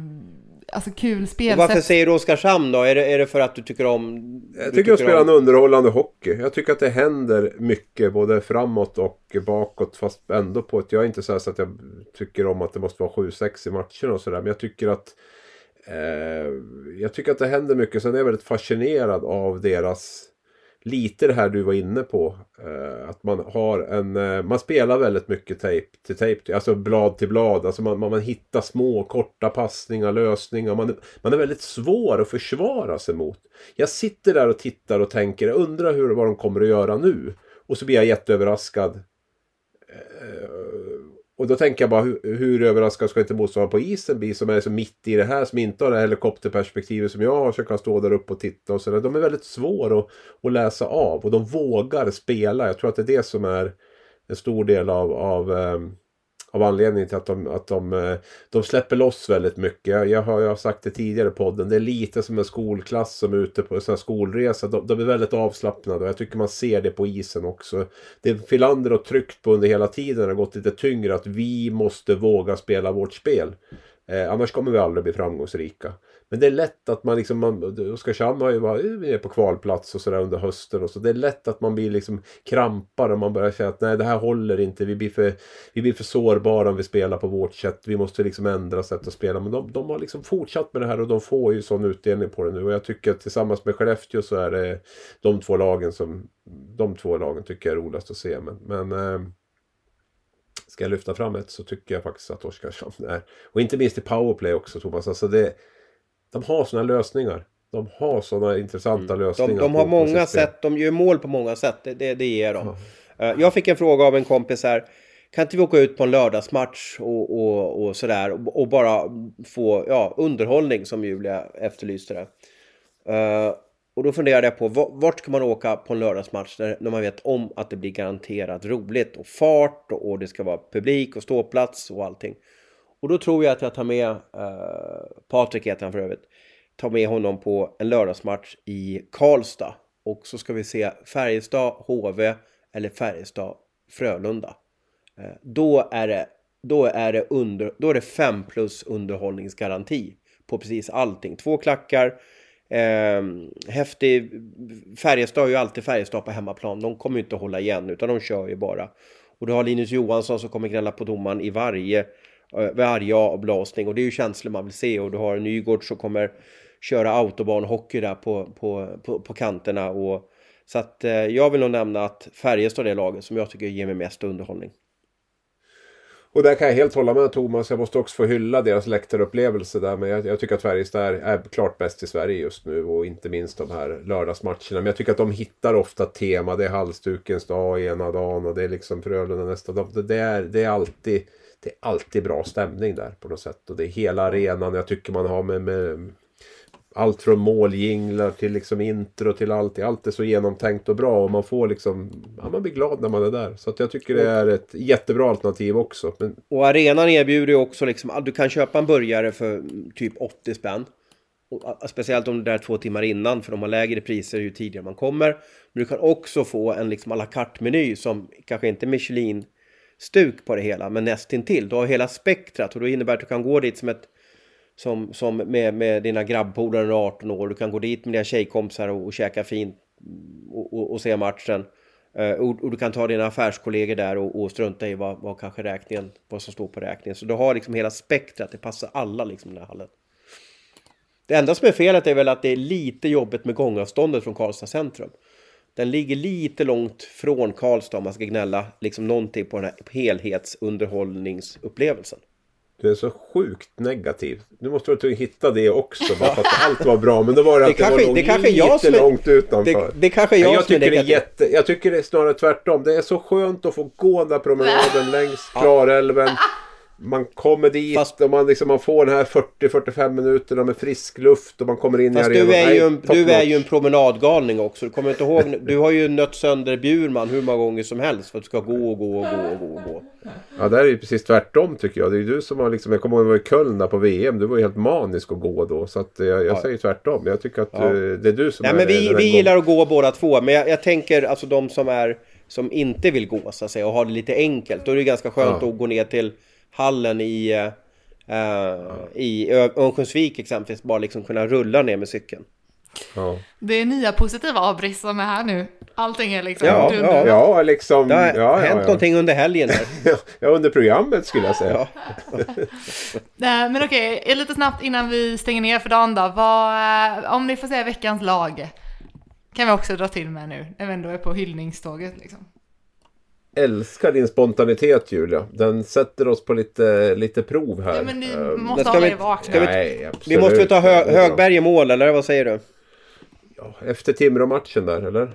alltså kul Och spelsätt. varför säger du Oskarshamn då? Är det, är det för att du tycker om... Jag du tycker de spelar en om- underhållande hockey. Jag tycker att det händer mycket både framåt och bakåt. Fast ändå på ett... Jag är inte så, här så att jag tycker om att det måste vara 7-6 i matcherna och sådär. Men jag tycker att... Eh, jag tycker att det händer mycket. Sen är jag väldigt fascinerad av deras... Lite det här du var inne på. Eh, att man har en... Eh, man spelar väldigt mycket tape till tape. Alltså blad till blad. Alltså man, man, man hittar små korta passningar, lösningar. Man, är- man är väldigt svår att försvara sig mot. Jag sitter där och tittar och tänker, jag undrar hur, vad de kommer att göra nu. Och så blir jag jätteöverraskad. Eh, och då tänker jag bara, hur, hur överraskad ska inte motståndaren på isen bli som är så mitt i det här, som inte har det här helikopterperspektivet som jag har, så jag kan stå där uppe och titta och sådär. De är väldigt svåra att, att läsa av och de vågar spela. Jag tror att det är det som är en stor del av, av ehm, av anledningen till att de, att de, eh, de släpper loss väldigt mycket. Jag, har, jag har sagt det tidigare i podden. Det är lite som en skolklass som är ute på en sån här skolresa. De, de är väldigt avslappnade och jag tycker man ser det på isen också. Det Filander har tryckt på under hela tiden har gått lite tyngre att vi måste våga spela vårt spel. Eh, annars kommer vi aldrig bli framgångsrika. Men det är lätt att man liksom, man, Oskarshamn har ju varit på kvalplats och sådär under hösten och så. Det är lätt att man blir liksom krampar och man börjar känna att nej det här håller inte. Vi blir för, vi blir för sårbara om vi spelar på vårt sätt. Vi måste liksom ändra sätt att spela. Men de, de har liksom fortsatt med det här och de får ju sån utdelning på det nu. Och jag tycker att tillsammans med Skellefteå så är det de två lagen som, de två lagen tycker jag är roligast att se. Men, men eh, Ska jag lyfta fram ett så tycker jag faktiskt att Oskarshamn är. Och inte minst i powerplay också Thomas. Alltså det, de har sådana lösningar. De har sådana intressanta lösningar. Mm. De, de på- har många sätt, de gör mål på många sätt, det, det, det ger de. Eh, Jag fick en fråga av en kompis här. Kan inte vi åka ut på en lördagsmatch och, och, och sådär och, bara få ja, underhållning som Julia efterlyste det. Eh, och då funderade jag på va- vart ska man åka på en lördagsmatch när, när man vet om att det blir garanterat roligt och fart och, och det ska vara publik och ståplats och allting. Och då tror jag att jag tar med eh, Patrik heter han för övrigt. Tar med honom på en lördagsmatch i Karlstad. Och så ska vi se Färjestad, HV eller Färjestad, Frölunda. Eh, då är det, då är det, under, då är det 5 plus underhållningsgaranti på precis allting. Två klackar, eh, häftig, Färjestad är ju alltid Färjestad på hemmaplan. De kommer ju inte att hålla igen utan de kör ju bara. Och du har Linus Johansson som kommer gnälla på domaren i varje, eh, varje avblåsning och det är ju känslor man vill se och du har Nygård som kommer köra autobahnhockey där på, på, på, på kanterna och så att eh, jag vill nog nämna att Färjestad är det laget som jag tycker ger mig mest underhållning. Och där kan jag helt hålla med Thomas. Jag måste också få hylla deras läktarupplevelse där. Men jag, jag tycker att Färjestad är, är klart bäst i Sverige just nu. Och inte minst de här lördagsmatcherna. Men jag tycker att de hittar ofta tema. Det är halsdukens dag ena dagen och det är liksom Frölunda nästa dag. Det, det, är, det, är alltid, det är alltid bra stämning där på något sätt. Och det är hela arenan. Jag tycker man har med, med allt från måljinglar till liksom intro till allt. Allt är så genomtänkt och bra och man får liksom, ja man blir glad när man är där. Så att jag tycker det är ett jättebra alternativ också. Men Och arenan erbjuder ju också liksom att du kan köpa en burgare för typ 80 spänn. Och, a- speciellt om du är där två timmar innan för de har lägre priser ju tidigare man kommer. Men du kan också få en liksom à la carte-meny som kanske inte är stuk på det hela, men nästintill. Du har hela spektrat och då innebär att du kan gå dit som ett som, som med, med dina grabbpolare när du är 18 år. Du kan gå dit med dina tjejkompisar och, och käka fint och, och, och se matchen. Uh, och, och du kan ta dina affärskollegor där och, och strunta i vad, vad kanske räkningen, vad som står på räkningen. Så du har liksom hela spektrat, det passar alla liksom i den här hallen. Det enda som är felet är väl att det är lite jobbigt med gångavståndet från Karlstad centrum. Den ligger lite långt från Karlstad om man ska gnälla liksom någonting på den här helhetsunderhållningsupplevelsen. du är så sjukt negativ. Nu måste du hitta det också. Bara för att allt var bra. Men då var det, Det att det, kanske- var nog det kanske lite jag som är- långt utanför. Det, det kanske jag, jag, som är tycker det är negativ. jätte, jag tycker det är snarare tvärtom. Det är så skönt att få gå den där promenaden längs Klarälven. Man kommer dit Fast- och man, liksom, man får den här 40-45 minuterna med frisk luft och man kommer in i arenan. du är, ju en, du är ju en promenadgalning också. Du kommer inte ihåg, du har ju nött sönder Bjurman hur många gånger som helst för att du ska gå och gå och gå och gå och gå. Ja, där är ju precis tvärtom tycker jag. Det är ju du som har liksom, jag kommer ihåg när jag var i Köln där på VM. Du var ju helt manisk att gå då. Så att eh, jag, jag Ja. säger tvärtom. Jag tycker att Ja. eh, det är du som Nej är men vi, vi gillar att gå båda två. Men jag, jag tänker alltså de som är som inte vill gå så att säga och har det lite enkelt. Då är det ganska skönt Ja. att gå ner till hallen i, eh, eh, i Ö- Örnsköldsvik exempelvis. Bara liksom kunna rulla ner med cykeln. Ja. Det är nya positiva avbrist som är här nu. Allting är liksom Ja, dunder. Ja, liksom. Det har ja, ja, hänt ja. någonting under helgen här. ja, under programmet skulle jag säga. Ja. Nej, Men okej, eh, lite snabbt innan vi stänger ner för dagen då. Vad, eh, om ni får säga veckans lag. Kan vi också dra till med nu, när vi ändå är på hyllningståget liksom. Älskar din spontanitet Julia. Den sätter oss på lite, lite prov här. Ja, men ni Ehm, måste ska hålla vi- er vakna. vi- Nej, absolut. Vi måste väl ta hö. Högberg i mål eller vad säger du? Ja, efter Timrå-matchen där, eller?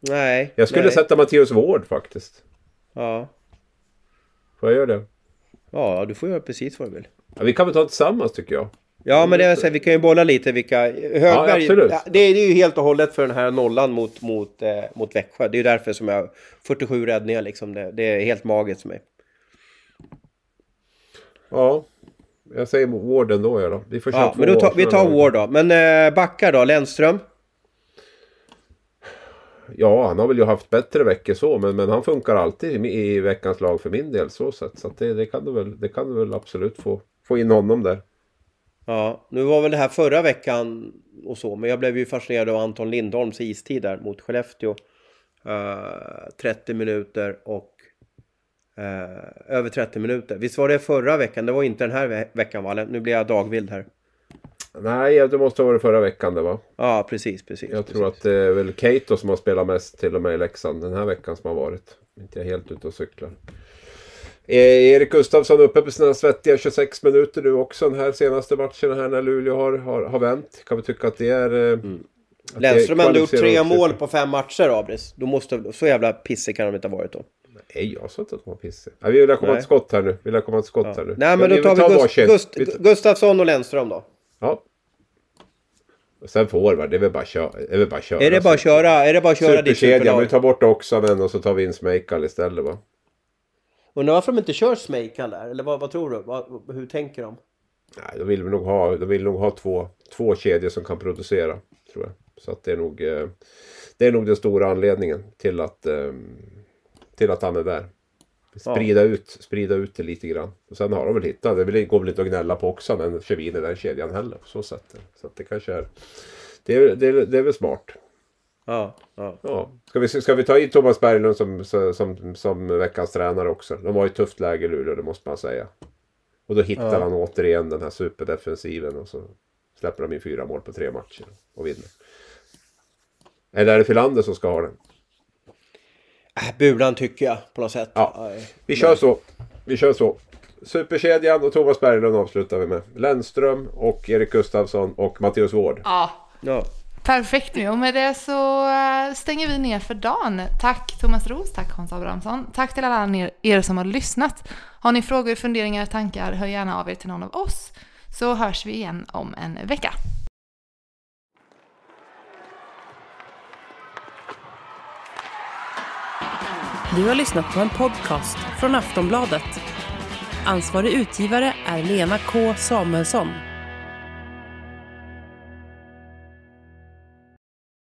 Nej. Jag skulle nej. sätta Matteus Wård faktiskt. Ja. Får jag göra det? ja, du får göra precis vad du vill. Ja, vi kan väl ta tillsammans tycker jag. Ja, men det är så här, vi kan ju bolla lite vilka... Högberg, ja, det är ju helt och hållet för den här nollan mot, mot, eh, mot Växjö. Det är ju därför som jag... 47 räddningar liksom, det, det är helt magiskt för mig. Ja, jag säger Wård ändå jag då. Vi får Ja, men då tar, vi tar. Ward då. Men eh, backar då, Lennström? Ja, han har väl ju haft bättre veckor så, men, men han funkar alltid i, i veckans lag för min del. Så, sätt. så det, det, kan du väl, det kan du väl absolut få, få in honom där. Ja, nu var väl det här förra veckan och så, men jag blev ju fascinerad av Anton Lindholms istid där mot Skellefteå. Eh, 30 minuter och eh, över 30 minuter. Visst var det förra veckan? Det var inte den här ve- veckan va? Nu blir jag dagvild här. Nej, det måste ha varit förra veckan det va? Ja, precis, precis. Jag precis. tror att det är väl Cato som har spelat mest till och med i Leksand den här veckan som har varit. Inte jag helt ute och cyklar. Eh, Erik Gustafsson uppe på sina svettiga 26 minuter nu också den här senaste matchen här när Luleå har, har, har vänt. Kan vi tycka att det är... eh, att det är Lennström har ändå gjort tre mål på fem matcher, Abris. Då måste, så jävla pissig kan de inte ha varit då. Nej, jag sa inte att de var pissiga. Nej, vi vill komma till skott här nu. Vi vill komma till skott här nu. Nej, men då vi tar vi Gust, varsin. Gust, Vi Gustafsson och Lennström då. Ja. Och sen forward, det är väl bara att köra. Det är väl bara att köra. Är det bara att köra, är det bara att köra Superkedjan, superlag? vi tar bort Oksanen och så tar vi in Smejkal istället va? Undrar varför de inte kör Smejkal där? Eller vad, vad tror du? Vad, hur tänker de? Nej, de vill vi nog ha, de vill nog ha två, två kedjor som kan producera. Tror jag. Så att det är nog, eh, det är nog den stora anledningen till att, eh, till att han är där. Sprida, ut, sprida ut det lite grann. Och sen har de väl hittat, det vill- går väl inte att gnälla på också vi in i den kedjan heller. På så sätt. Så att det kanske är, det är, det är, det är väl smart. Ja, ja. Ja. Ska, vi, ska vi ta in Thomas Berglund som, som, som veckans tränare också? De var i ett tufft läge i Luleå, det måste man säga. Och då hittar Ja. han återigen den här superdefensiven och så släpper de in fyra mål på tre matcher och vinner. Eller är det Filander som ska ha den? Äh, Bulan tycker jag på något sätt. Ja. Vi kör så. Vi kör så. Superkedjan och Thomas Berglund avslutar vi med. Lennström och Erik Gustafsson och Matteus Wård. Ja, Ja. Perfekt nu och med det så eh, stänger vi ner för dagen. Tack Thomas Ros, tack Hans Abrahamsson, tack till alla er som har lyssnat. Har ni frågor, funderingar, tankar, hör gärna av er till någon av oss så hörs vi igen om en vecka. Du har lyssnat på en podcast från Aftonbladet. Ansvarig utgivare är Lena K Samuelsson.